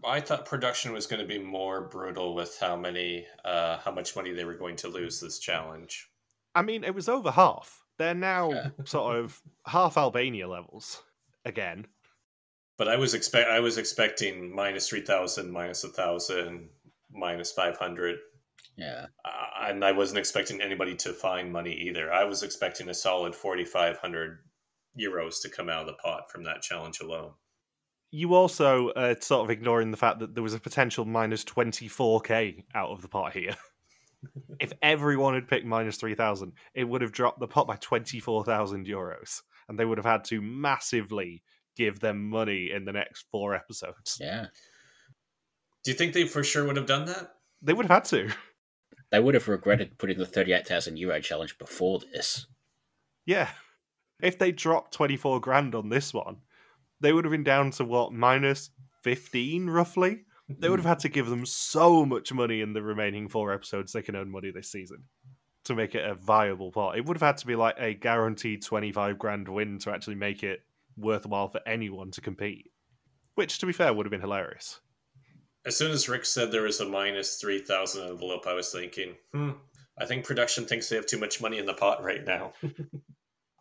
I thought production was going to be more brutal with how many, uh, how much money they were going to lose this challenge. I mean, it was over half. They're now Yeah. sort of half Albania levels again. But I was expect, I was expecting minus three thousand, minus a thousand, minus five hundred, Yeah. uh, and I wasn't expecting anybody to find money either. I was expecting a solid forty five hundred euros to come out of the pot from that challenge alone. You also uh, sort of ignoring the fact that there was a potential minus 24k out of the pot here. if everyone had picked minus 3,000, it would have dropped the pot by 24,000 euros. And they would have had to massively give them money in the next four episodes. Yeah. Do you think they for sure would have done that? They would have had to. They would have regretted putting the 38,000 euro challenge before this. Yeah. If they dropped 24 grand on this one, they would have been down to what, minus 15 roughly? They would have had to give them so much money in the remaining four episodes they can earn money this season to make it a viable pot. It would have had to be like a guaranteed 25 grand win to actually make it worthwhile for anyone to compete. Which, to be fair, would have been hilarious. As soon as Rik said there was a minus 3,000 envelope, I was thinking, hmm, I think production thinks they have too much money in the pot right now.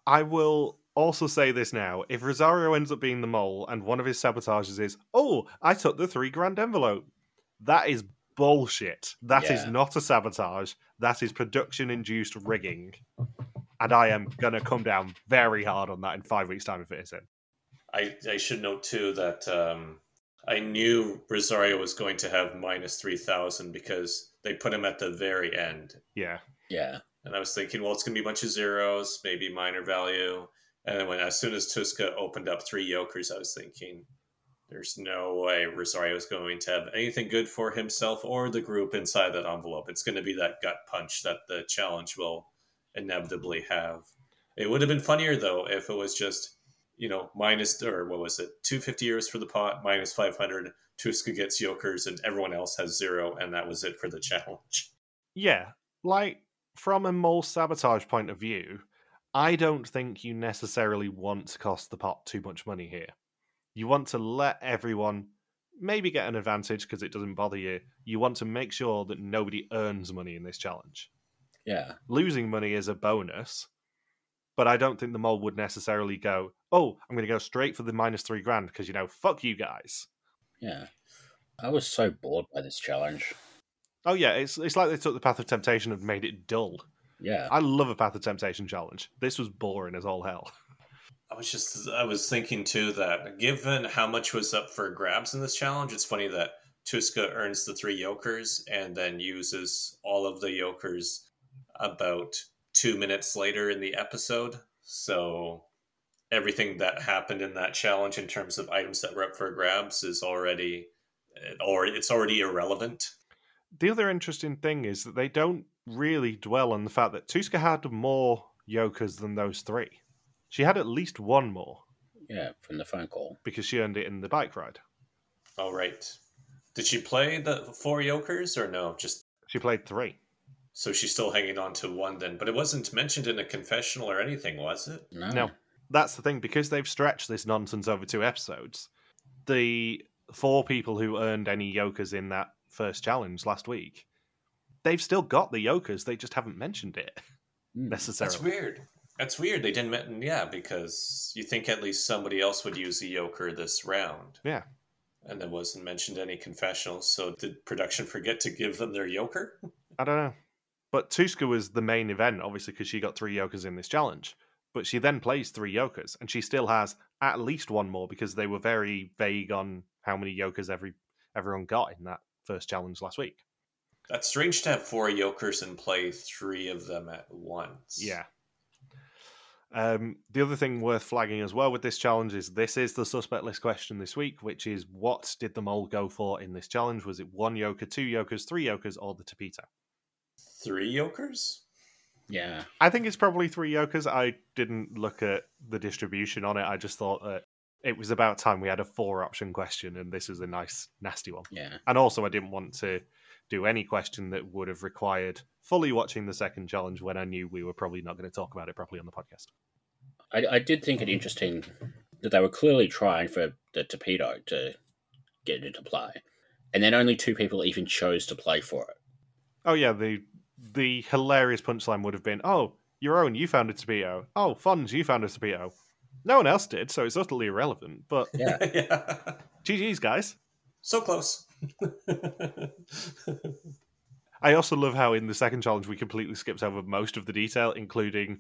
I will also say this now. If Rosario ends up being the mole and one of his sabotages is, oh, I took the three grand envelope, that is bullshit. That is Yeah. not a sabotage. That is production induced rigging. And I am going to come down very hard on that in five weeks' time if it isn't. I, I should note too that um, I knew Rosario was going to have minus 3,000 because they put him at the very end. Yeah. Yeah. And I was thinking, well, it's going to be a bunch of zeros, maybe minor value. And then when as soon as Tooske opened up three Yokers, I was thinking, there's no way Rosario is going to have anything good for himself or the group inside that envelope. It's going to be that gut punch that the challenge will inevitably have. It would have been funnier though if it was just, you know, minus or what was it, two fifty euros for the pot, minus five hundred. Tooske gets Yokers, and everyone else has zero, and that was it for the challenge. Yeah. Like, from a mole sabotage point of view, I don't think you necessarily want to cost the pot too much money here. You want to let everyone maybe get an advantage because it doesn't bother you. You want to make sure that nobody earns money in this challenge. Yeah. Losing money is a bonus, but I don't think the mole would necessarily go, oh, I'm going to go straight for the minus three grand because, you know, fuck you guys. Yeah. I was so bored by this challenge. Oh, yeah, it's, it's like they took the path of temptation and made it dull. Yeah. I love a path of temptation challenge. This was boring as all hell. I was just I was thinking too that given how much was up for grabs in this challenge, it's funny that Tooske earns the three yokers and then uses all of the yokers about two minutes later in the episode. So everything that happened in that challenge in terms of items that were up for grabs is already or it's already irrelevant. The other interesting thing is that they don't really dwell on the fact that Tooske had more Yokers than those three. She had at least one more Yeah. From the phone call. because she earned it in the bike ride. All right. Did she play the four yokers or no? Just She played three. so she's still hanging on to one then, but it wasn't mentioned in a confessional or anything, was it? No. No. That's the thing, because they've stretched this nonsense over two episodes, the four people who earned any Yokers in that first challenge last week, they've still got the Yokers, they just haven't mentioned it Mm. necessarily. That's weird. That's weird. They didn't mention, yeah, because you think at least somebody else would use a yoker this round. Yeah. And there wasn't mentioned any confessionals. So did production forget to give them their yoker? I don't know. But Tooske was the main event, obviously, because she got three Yokers in this challenge. But she then plays three Yokers, and she still has at least one more because they were very vague on how many Yokers every everyone got in that first challenge last week. That's strange to have four yokers and play three of them at once. Yeah. Um, the other thing worth flagging as well with this challenge is this is the suspect list question this week, which is what did the mole go for in this challenge? Was it one yoker, two yokers, three yokers, or the tapita? Three yokers? Yeah. I think it's probably three yokers. I didn't look at the distribution on it. I just thought that it was about time we had a four option question, and this was a nice, nasty one. Yeah. And also, I didn't want to do any question that would have required fully watching the second challenge when I knew we were probably not going to talk about it properly on the podcast. I, I did think it interesting that they were clearly trying for the torpedo to get into play, and then only two people even chose to play for it. Oh yeah, the the hilarious punchline would have been, "Oh, Jeroen, you found a torpedo. Oh, Fons, you found a torpedo. No one else did, so it's utterly irrelevant. But Yeah. yeah. GG's, guys. So close. I also love how in the second challenge we completely skipped over most of the detail, including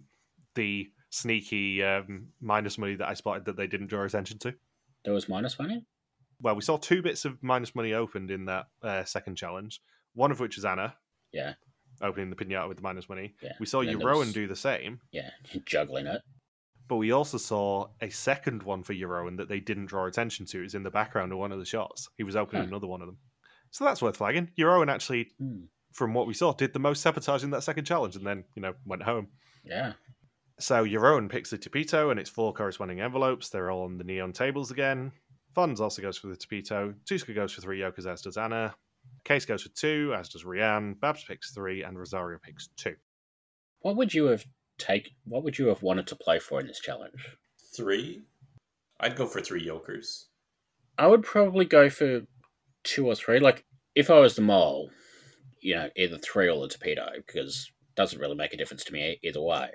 the sneaky um, minus money that I spotted that they didn't draw attention to. There was minus money. Well, we saw two bits of minus money opened in that uh, second challenge. One of which is Anna Yeah. opening the pinata with the minus money. Yeah. We saw And then Jeroen was- do the same. Yeah. Juggling it. But we also saw a second one for Jeroen that they didn't draw attention to. It was in the background of one of the shots. He was opening Huh. another one of them. So that's worth flagging. Jeroen actually, Hmm. from what we saw, did the most sabotage in that second challenge and then, you know, went home. Yeah. So Jeroen picks the Topito and its four corresponding envelopes. They're all on the neon tables again. Fons also goes for the Topito. Tooske goes for three Yokas, as does Anna. Kees goes for two, as does Rian. Babs picks three, and Rosario picks two. What would you have take? What would you have wanted to play for in this challenge? Three? I'd go for three Yokers. I would probably go for two or three. Like if I was the mole, you know, either three or the torpedo, because it doesn't really make a difference to me either way.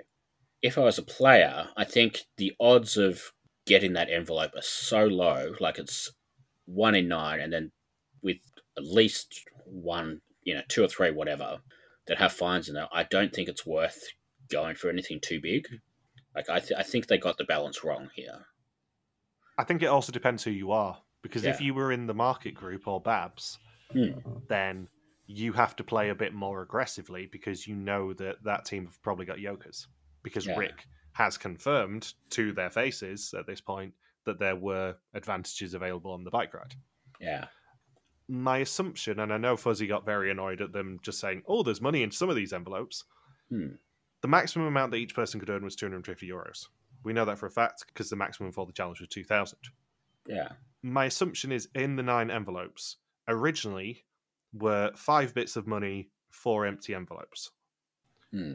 If I was a player, I think the odds of getting that envelope are so low, like it's one in nine, and then with at least one, you know, two or three, whatever, that have fines in there, I don't think it's worth going for anything too big. Like I, th- I think they got the balance wrong here. I think it also depends who you are. Because if you were in the market group or Babs, Hmm. then you have to play a bit more aggressively because you know that that team have probably got Yokers. Because Yeah. Rik has confirmed to their faces at this point that there were advantages available on the bike ride. Yeah, My assumption, and I know Fuzzy got very annoyed at them just saying, oh, there's money in some of these envelopes. Hmm. The maximum amount that each person could earn was 250 euros. We know that for a fact because the maximum for the challenge was 2,000 yeah, my assumption is in the nine envelopes originally were five bits of money, four empty envelopes. hmm.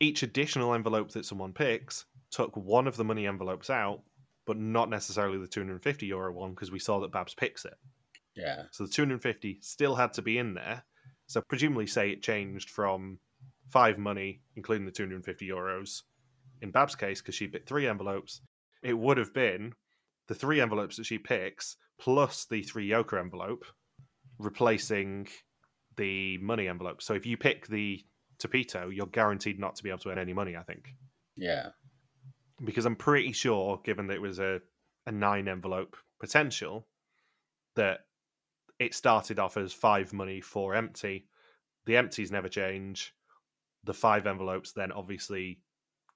Each additional envelope that someone picks took one of the money envelopes out, but not necessarily the 250 euro one because we saw that Babs picks it. yeah, So the 250 still had to be in there. So presumably, say it changed from five money, including the 250 euros, in Bab's case, because she picked three envelopes, it would have been the three envelopes that she picks plus the three Yoker envelope, replacing the money envelope. So if you pick the Topito, you're guaranteed not to be able to earn any money, I think. yeah, Because I'm pretty sure, given that it was a, a nine envelope potential, that it started off as five money, four empty. The empties never change. The five envelopes then obviously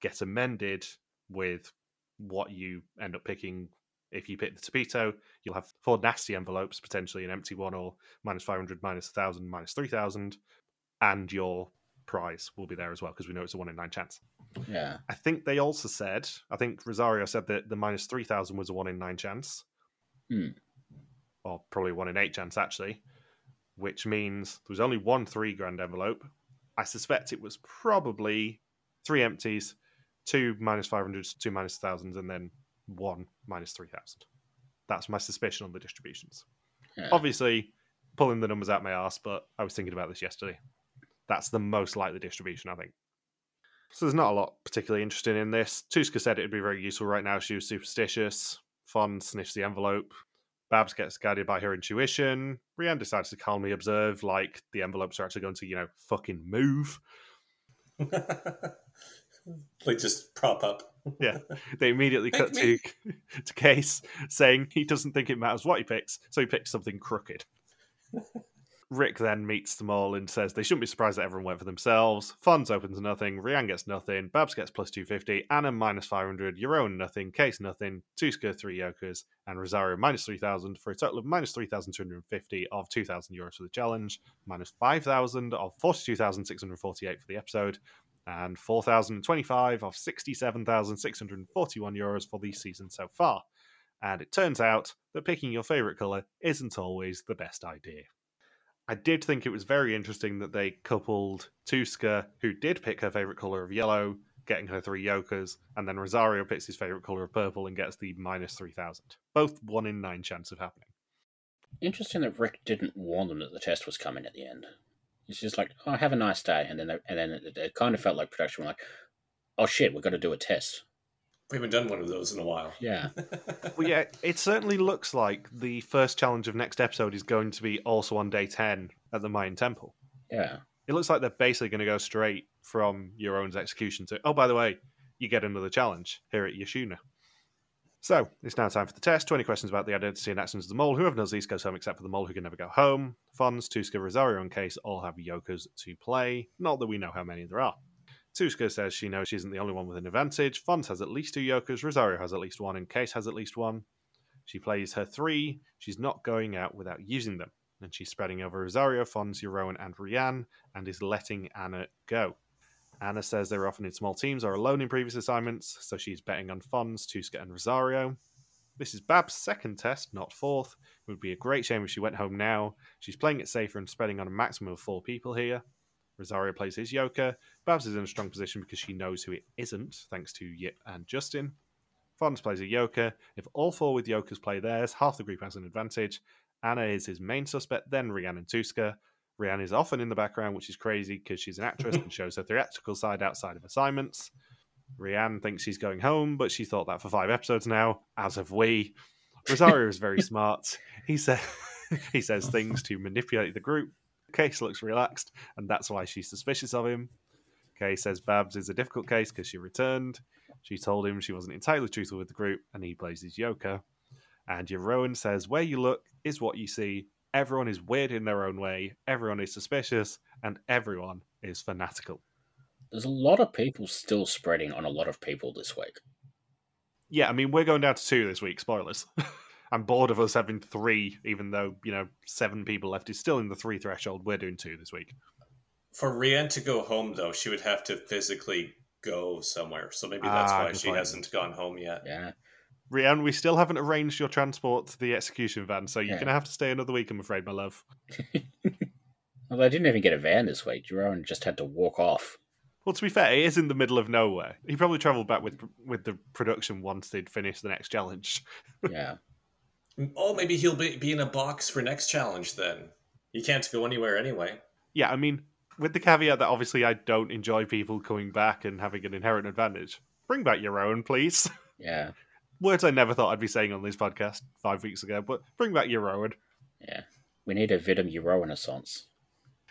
get amended with what you end up picking. If you pick the Topito, you'll have four nasty envelopes, potentially an empty one or minus 500, minus 1,000, minus 3,000. And your prize will be there as well because we know it's a one in nine chance. yeah, I think they also said, I think Rosario said that the minus 3,000 was a one in nine chance. Hmm. Or probably one in eight chance, actually, which means there was only one three grand envelope. I suspect it was probably three empties, two minus 500s, two minus 1000s, and then one minus 3,000. That's my suspicion on the distributions. yeah. Obviously, pulling the numbers out my ass, but I was thinking about this yesterday. That's the most likely distribution, I think. So there's not a lot particularly interesting in this. Tooske said it'd be very useful right now. She was superstitious. Fon sniffs the envelope. Babs gets guided by her intuition. Rian decides to calmly observe, like the envelopes are actually going to, you know, fucking move. like just prop up. Yeah. They immediately Pick cut to, to Kees saying he doesn't think it matters what he picks, so he picks something crooked. Rik then meets them all and says they shouldn't be surprised that everyone went for themselves. Fons opens nothing, Rian gets nothing, Babs gets plus 250, Anna minus 500, Jeroen nothing, Kees nothing, Tooske 3 Yokers, and Rosario minus 3,000 for a total of minus 3,250 of 2,000 euros for the challenge, minus 5,000 of 42,648 for the episode, and 4,025 of 67,641 euros for the season so far. And it turns out that picking your favourite colour isn't always the best idea. I did think it was very interesting that they coupled Tooske, who did pick her favourite colour of yellow, getting her three Yokers, and then Rosario picks his favourite colour of purple and gets the minus 3,000. Both one in nine chance of happening. Interesting that Rik didn't warn them that the test was coming at the end. He's just like, "Oh, have a nice day," and then they, and then it, it kind of felt like production were like, "Oh shit, we've got to do a test." We haven't done one of those in a while. Yeah, Well, yeah, it certainly looks like the first challenge of next episode is going to be also on day 10 at the Mayan Temple. yeah, It looks like they're basically going to go straight from Jeroen execution to, oh, by the way, you get another challenge here at Yaxunah. So it's now time for the test. 20 questions about the identity and actions of the mole. Whoever knows these goes home except for the mole who can never go home. Fons, Tooske, Rosario, and Kees all have Yokers to play. Not that we know how many there are. Tooske says she knows she isn't the only one with an advantage. Fons has at least two Yokers. Rosario has at least one. And Kees has at least one. She plays her three. She's not going out without using them. And she's spreading over Rosario, Fons, Jeroen, and Rian, and is letting Anna go. Anna says they were often in small teams or alone in previous assignments, so she's betting on Fons, Tooske, and Rosario. This is Bab's second test, not fourth. It would be a great shame if she went home now. She's playing it safer and spreading on a maximum of four people here. Rosario plays his Yoker. Babs is in a strong position because she knows who it isn't, thanks to Jip and Justin. Fons plays a Yoker. If all four with Yokers play theirs, half the group has an advantage. Anna is his main suspect, then Rian and Tooske. Rian is often in the background, which is crazy because she's an actress and shows her theatrical side outside of assignments. Rian thinks she's going home, but she's thought that for five episodes now, as have we. Rosario is very smart. He says he says things to manipulate the group. Kees looks relaxed, and that's why she's suspicious of him. Kees says Babs is a difficult case because she returned. She told him she wasn't entirely truthful with the group, and he plays his Yoker. And Jeroen says, Where you look is what you see. Everyone is weird in their own way, everyone is suspicious, and everyone is fanatical. There's a lot of people still spreading on a lot of people this week. Yeah, I mean, we're going down to two this week, spoilers. I'm bored of us having three, even though, you know, seven people left is still in the three threshold. We're doing two this week. For Rian to go home, though, she would have to physically go somewhere. So maybe that's Ah, why she point. hasn't gone home yet. Yeah. Rian, we still haven't arranged your transport to the execution van, so you're Yeah. going to have to stay another week, I'm afraid, my love. Well, they didn't even get a van this week. Jeroen just had to walk off. Well, to be fair, he is in the middle of nowhere. He probably travelled back with with the production once they'd finished the next challenge. Yeah. Oh, maybe he'll be, be in a box for next challenge then. He can't go anywhere anyway. Yeah, I mean, with the caveat that obviously I don't enjoy people coming back and having an inherent advantage. Bring back Jeroen, please. Yeah. Words I never thought I'd be saying on this podcast five weeks ago, but bring back Jeroen. Yeah. We need a Vidum Euro Renaissance.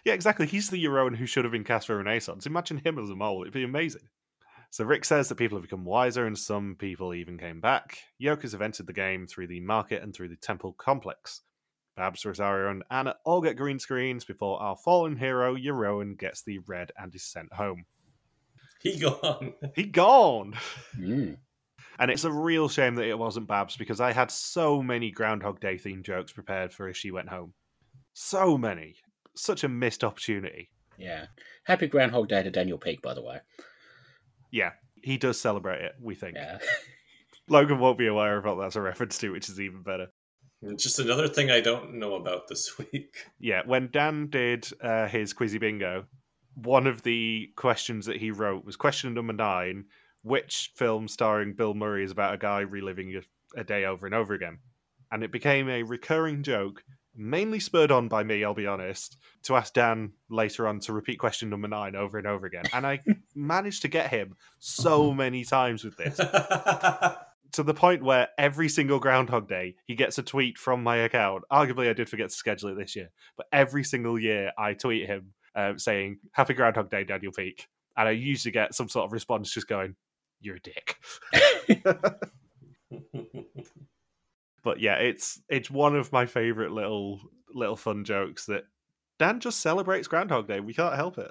Yeah, exactly. He's the Jeroen who should have been cast for Renaissance. Imagine him as a mole. It'd be amazing. So Rik says that people have become wiser and some people even came back. Yokers have entered the game through the market and through the temple complex. Babs, Rosario, and Anna all get green screens before our fallen hero, Jeroen, gets the red and is sent home. He gone. He gone! Mm. And it's a real shame that it wasn't Babs because I had so many Groundhog Day themed jokes prepared for if she went home. So many. Such a missed opportunity. Yeah. Happy Groundhog Day to Daniel Peak, by the way. Yeah, he does celebrate it, we think. Yeah. Logan won't be aware of what that's a reference to, which is even better. Just another thing I don't know about this week. Yeah, when Dan did uh, his Quizzy Bingo, one of the questions that he wrote was question number nine which film starring Bill Murray is about a guy reliving a, a day over and over again? And it became a recurring joke, mainly spurred on by me, I'll be honest, to ask Dan later on to repeat question number nine over and over again. And I managed to get him so many times with this. to the point where every single Groundhog Day he gets a tweet from my account. Arguably, I did forget to schedule it this year, but every single year I tweet him uh, saying "Happy Groundhog Day, Daniel Peak," and I usually get some sort of response just going, "You're a dick." But yeah, it's it's one of my favorite little little fun jokes that Dan just celebrates Groundhog Day. We can't help it.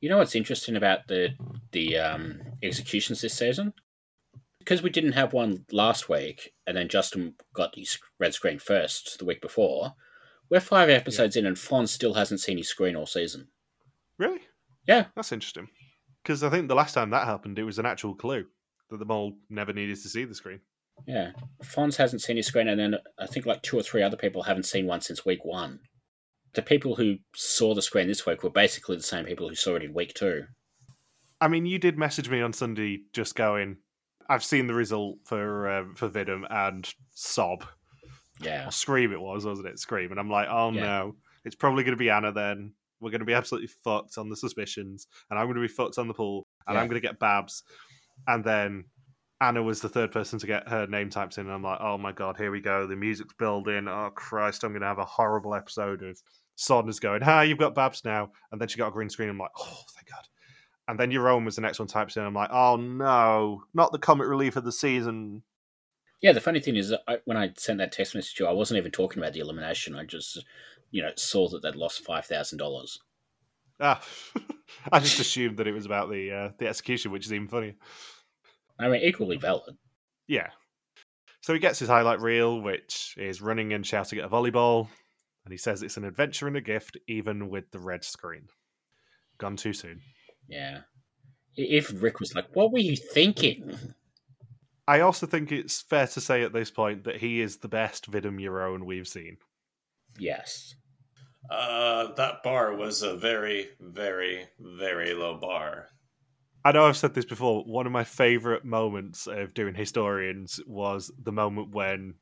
You know what's interesting about the the um, executions this season? Because we didn't have one last week, and then Justin got his red screen first the week before. We're five episodes in, and Fon still hasn't seen his screen all season. Really? Yeah. That's interesting. Because I think the last time that happened, it was an actual clue that the mole never needed to see the screen. Yeah, Fons hasn't seen his screen, and then I think like two or three other people haven't seen one since week one. The people who saw the screen this week were basically the same people who saw it in week two. I mean, you did message me on Sunday just going, I've seen the result for um, for Vidum and sob. Yeah, Or Scream it was, wasn't it? Scream. And I'm like, oh Yeah. no, it's probably going to be Anna then. We're going to be absolutely fucked on the suspicions, and I'm going to be fucked on the pool, and Yeah. I'm going to get Babs. And then Anna was the third person to get her name typed in, and I'm like, oh my god, here we go. The music's building. Oh Christ, I'm going to have a horrible episode of Saunders going, hi, you've got Babs now. And then she got a green screen. I'm like, oh, thank God. And then own was the next one typed in. I'm like, oh no, not the comic relief of the season. yeah. The funny thing is, that I, when I sent that text message to you, I wasn't even talking about the elimination. I just, you know, saw that they'd lost five thousand dollars. Ah, I just assumed that it was about the uh, the execution, which is even funnier. I mean, equally valid. Yeah. So he gets his highlight reel, which is running and shouting at a volleyball, and he says it's an adventure and a gift, even with the red screen. Gone too soon. Yeah. If Rik was like, "What were you thinking?" I also think it's fair to say at this point that he is the best Vidum Jeroen we've seen. Yes. Uh, that bar was a very, very, very low bar. I know I've said this before. One of my favorite moments of doing historians was the moment when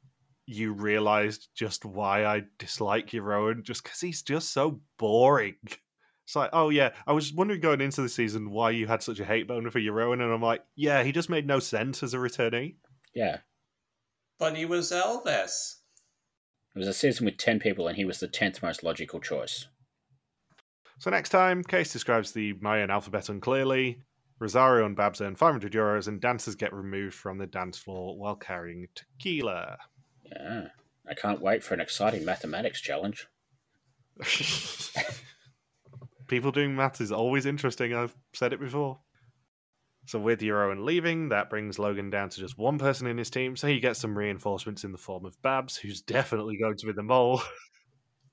you realized just why I dislike Jeroen, just because he's just so boring. It's like, oh yeah, I was wondering going into the season why you had such a hate boner for Jeroen, and I'm like, yeah, he just made no sense as a returnee. Yeah. But he was Elvis. It was a season with 10 people, and he was the 10th most logical choice. So next time, Kees describes the Mayan alphabet unclearly. Rosario and Babs earn 500 euros, and dancers get removed from the dance floor while carrying tequila. Yeah. I can't wait for an exciting mathematics challenge. People doing maths is always interesting. I've said it before. So with Jeroen leaving, that brings Logan down to just one person in his team. So he gets some reinforcements in the form of Babs, who's definitely going to be the mole.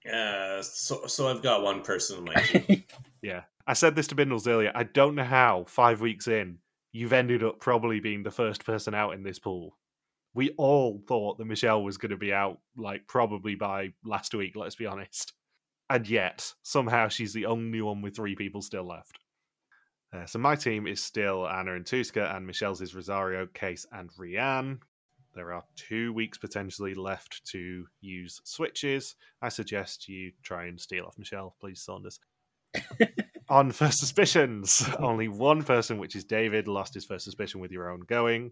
Yeah, so so I've got one person in my team. yeah, I said this to Bindles earlier. I don't know how five weeks in you've ended up probably being the first person out in this pool. We all thought that Michelle was going to be out, like probably by last week. Let's be honest. And yet, somehow, she's the only one with three people still left. Uh, so my team is still Anna and Tooske, and Michelle's is Rosario, Kees, and Rian. There are two weeks potentially left to use switches. I suggest you try and steal off Michelle, please, Saunders. On first suspicions, only one person, which is David, lost his first suspicion with Jeroen going.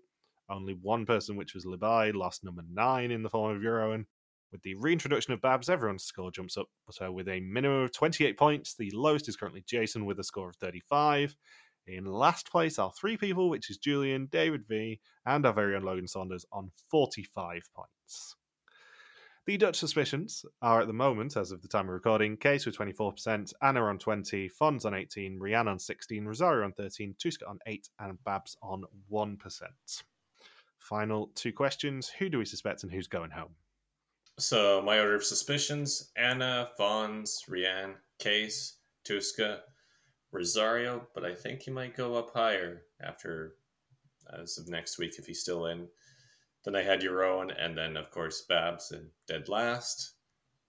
Only one person, which was Levi, lost number nine in the form of Jeroen. With the reintroduction of Babs, everyone's score jumps up, but uh, with a minimum of 28 points. The lowest is currently Jason with a score of 35. In last place are three people, which is Julian, David V, and our very own Logan Saunders on 45 points. The Dutch suspicions are at the moment, as of the time of recording, Kees with 24%, Anna on 20, Fons on 18, Rian on 16, Rosario on 13, Tooske on 8, and Babs on 1%. Final two questions Who do we suspect and who's going home? So my order of suspicions: Anna, Fons, Rian, Kees, Tooske, Rosario. But I think he might go up higher after, as of next week, if he's still in. Then I had Jeroen, and then of course Babs and dead last,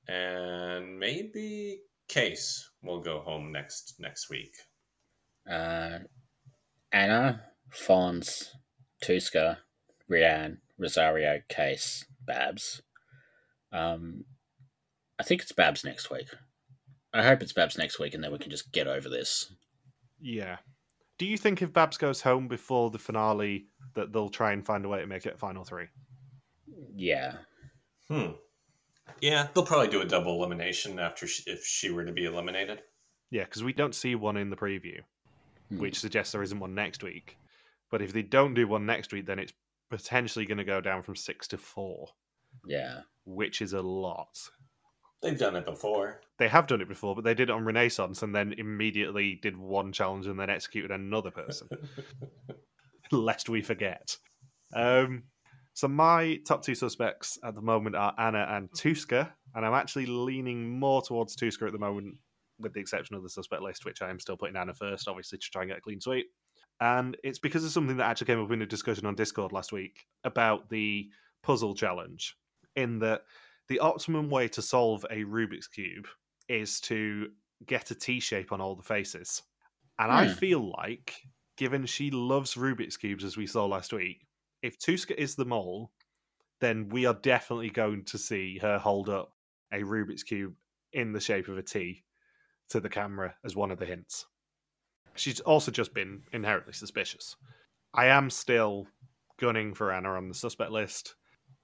and maybe Kees will go home next next week. Uh, Anna, Fons, Tooske, Rian, Rosario, Kees, Babs. Um, I think it's Babs next week. I hope it's Babs next week, and then we can just get over this. Yeah. Do you think if Babs goes home before the finale, that they'll try and find a way to make it final three? Yeah. Hmm. Yeah, they'll probably do a double elimination after she, if she were to be eliminated. Yeah, because we don't see one in the preview, Hmm. which suggests there isn't one next week. But if they don't do one next week, then it's potentially going to go down from six to four, Yeah. which is a lot. They've done it before. They have done it before, but they did it on Renaissance and then immediately did one challenge and then executed another person. lest we forget. Um, so my top two suspects at the moment are Anna and Tooske, and I'm actually leaning more towards Tooske at the moment, with the exception of the suspect list, which I am still putting Anna first, obviously to try and get a clean sweep. And it's because of something that actually came up in a discussion on Discord last week about the puzzle challenge, in that the optimum way to solve a Rubik's Cube is to get a T shape on all the faces. And I Hmm. feel like, given she loves Rubik's Cubes, as we saw last week, if Tooske is the mole, then we are definitely going to see her hold up a Rubik's Cube in the shape of a T to the camera as one of the hints. She's also just been inherently suspicious. I am still gunning for Anna on the suspect list,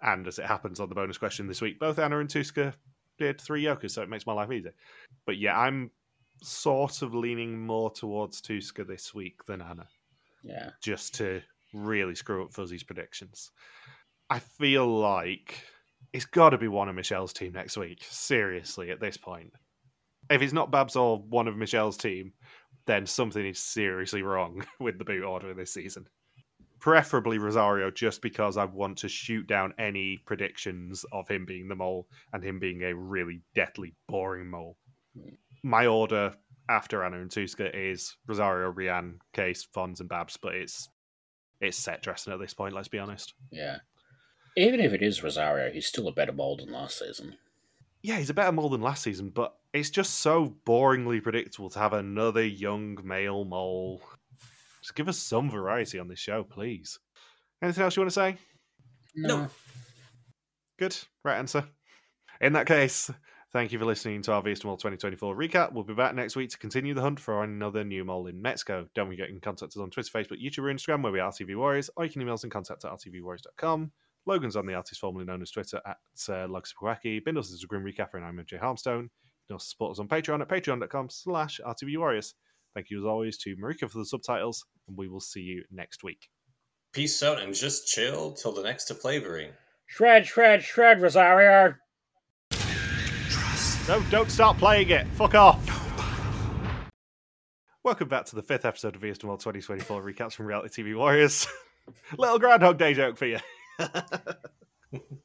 and as it happens on the bonus question this week, both Anna and Tooske did three yokers, so it makes my life easy. But yeah, I'm sort of leaning more towards Tooske this week than Anna, Yeah. just to really screw up Fuzzy's predictions. I feel like it's got to be one of Michelle's team next week. Seriously, at this point, if it's not Babs or one of Michelle's team, then something is seriously wrong with the boot order this season. Preferably Rosario, just because I want to shoot down any predictions of him being the mole and him being a really deathly boring mole. Hmm. My order after Anna and Tooske is Rosario, Rian, Kees, Fons, and Babs, but it's it's set dressing at this point. Let's be honest. Yeah. Even if it is Rosario, he's still a better mold than last season. Yeah, he's a better mole than last season, but it's just so boringly predictable to have another young male mole. Just give us some variety on this show, please. Anything else you want to say? No. Good. Right answer. In that case, thank you for listening to our Wie is de Mol 2024 recap. We'll be back next week to continue the hunt for another new mole in Mexico. Don't forget you can contact us on Twitter, Facebook, YouTube, or Instagram, where we are RTV Warriors, or you can email us and contact at rtvwarriors.com. Logan's on the artist formerly known as Twitter at uh, Luxapawaki. Bindles is a Grim Recapper, and I'm Jay Harmstone. You can also support us on Patreon at patreon.com slash RTV Warriors. Thank you as always to Marika for the subtitles, and we will see you next week. Peace out and just chill till the next to flavoring. Shred, shred, shred, Rosario. No, don't start playing it. Fuck off. Welcome back to the fifth episode of Eastern World 2024 recaps from Reality TV Warriors. Little Groundhog Day joke for you.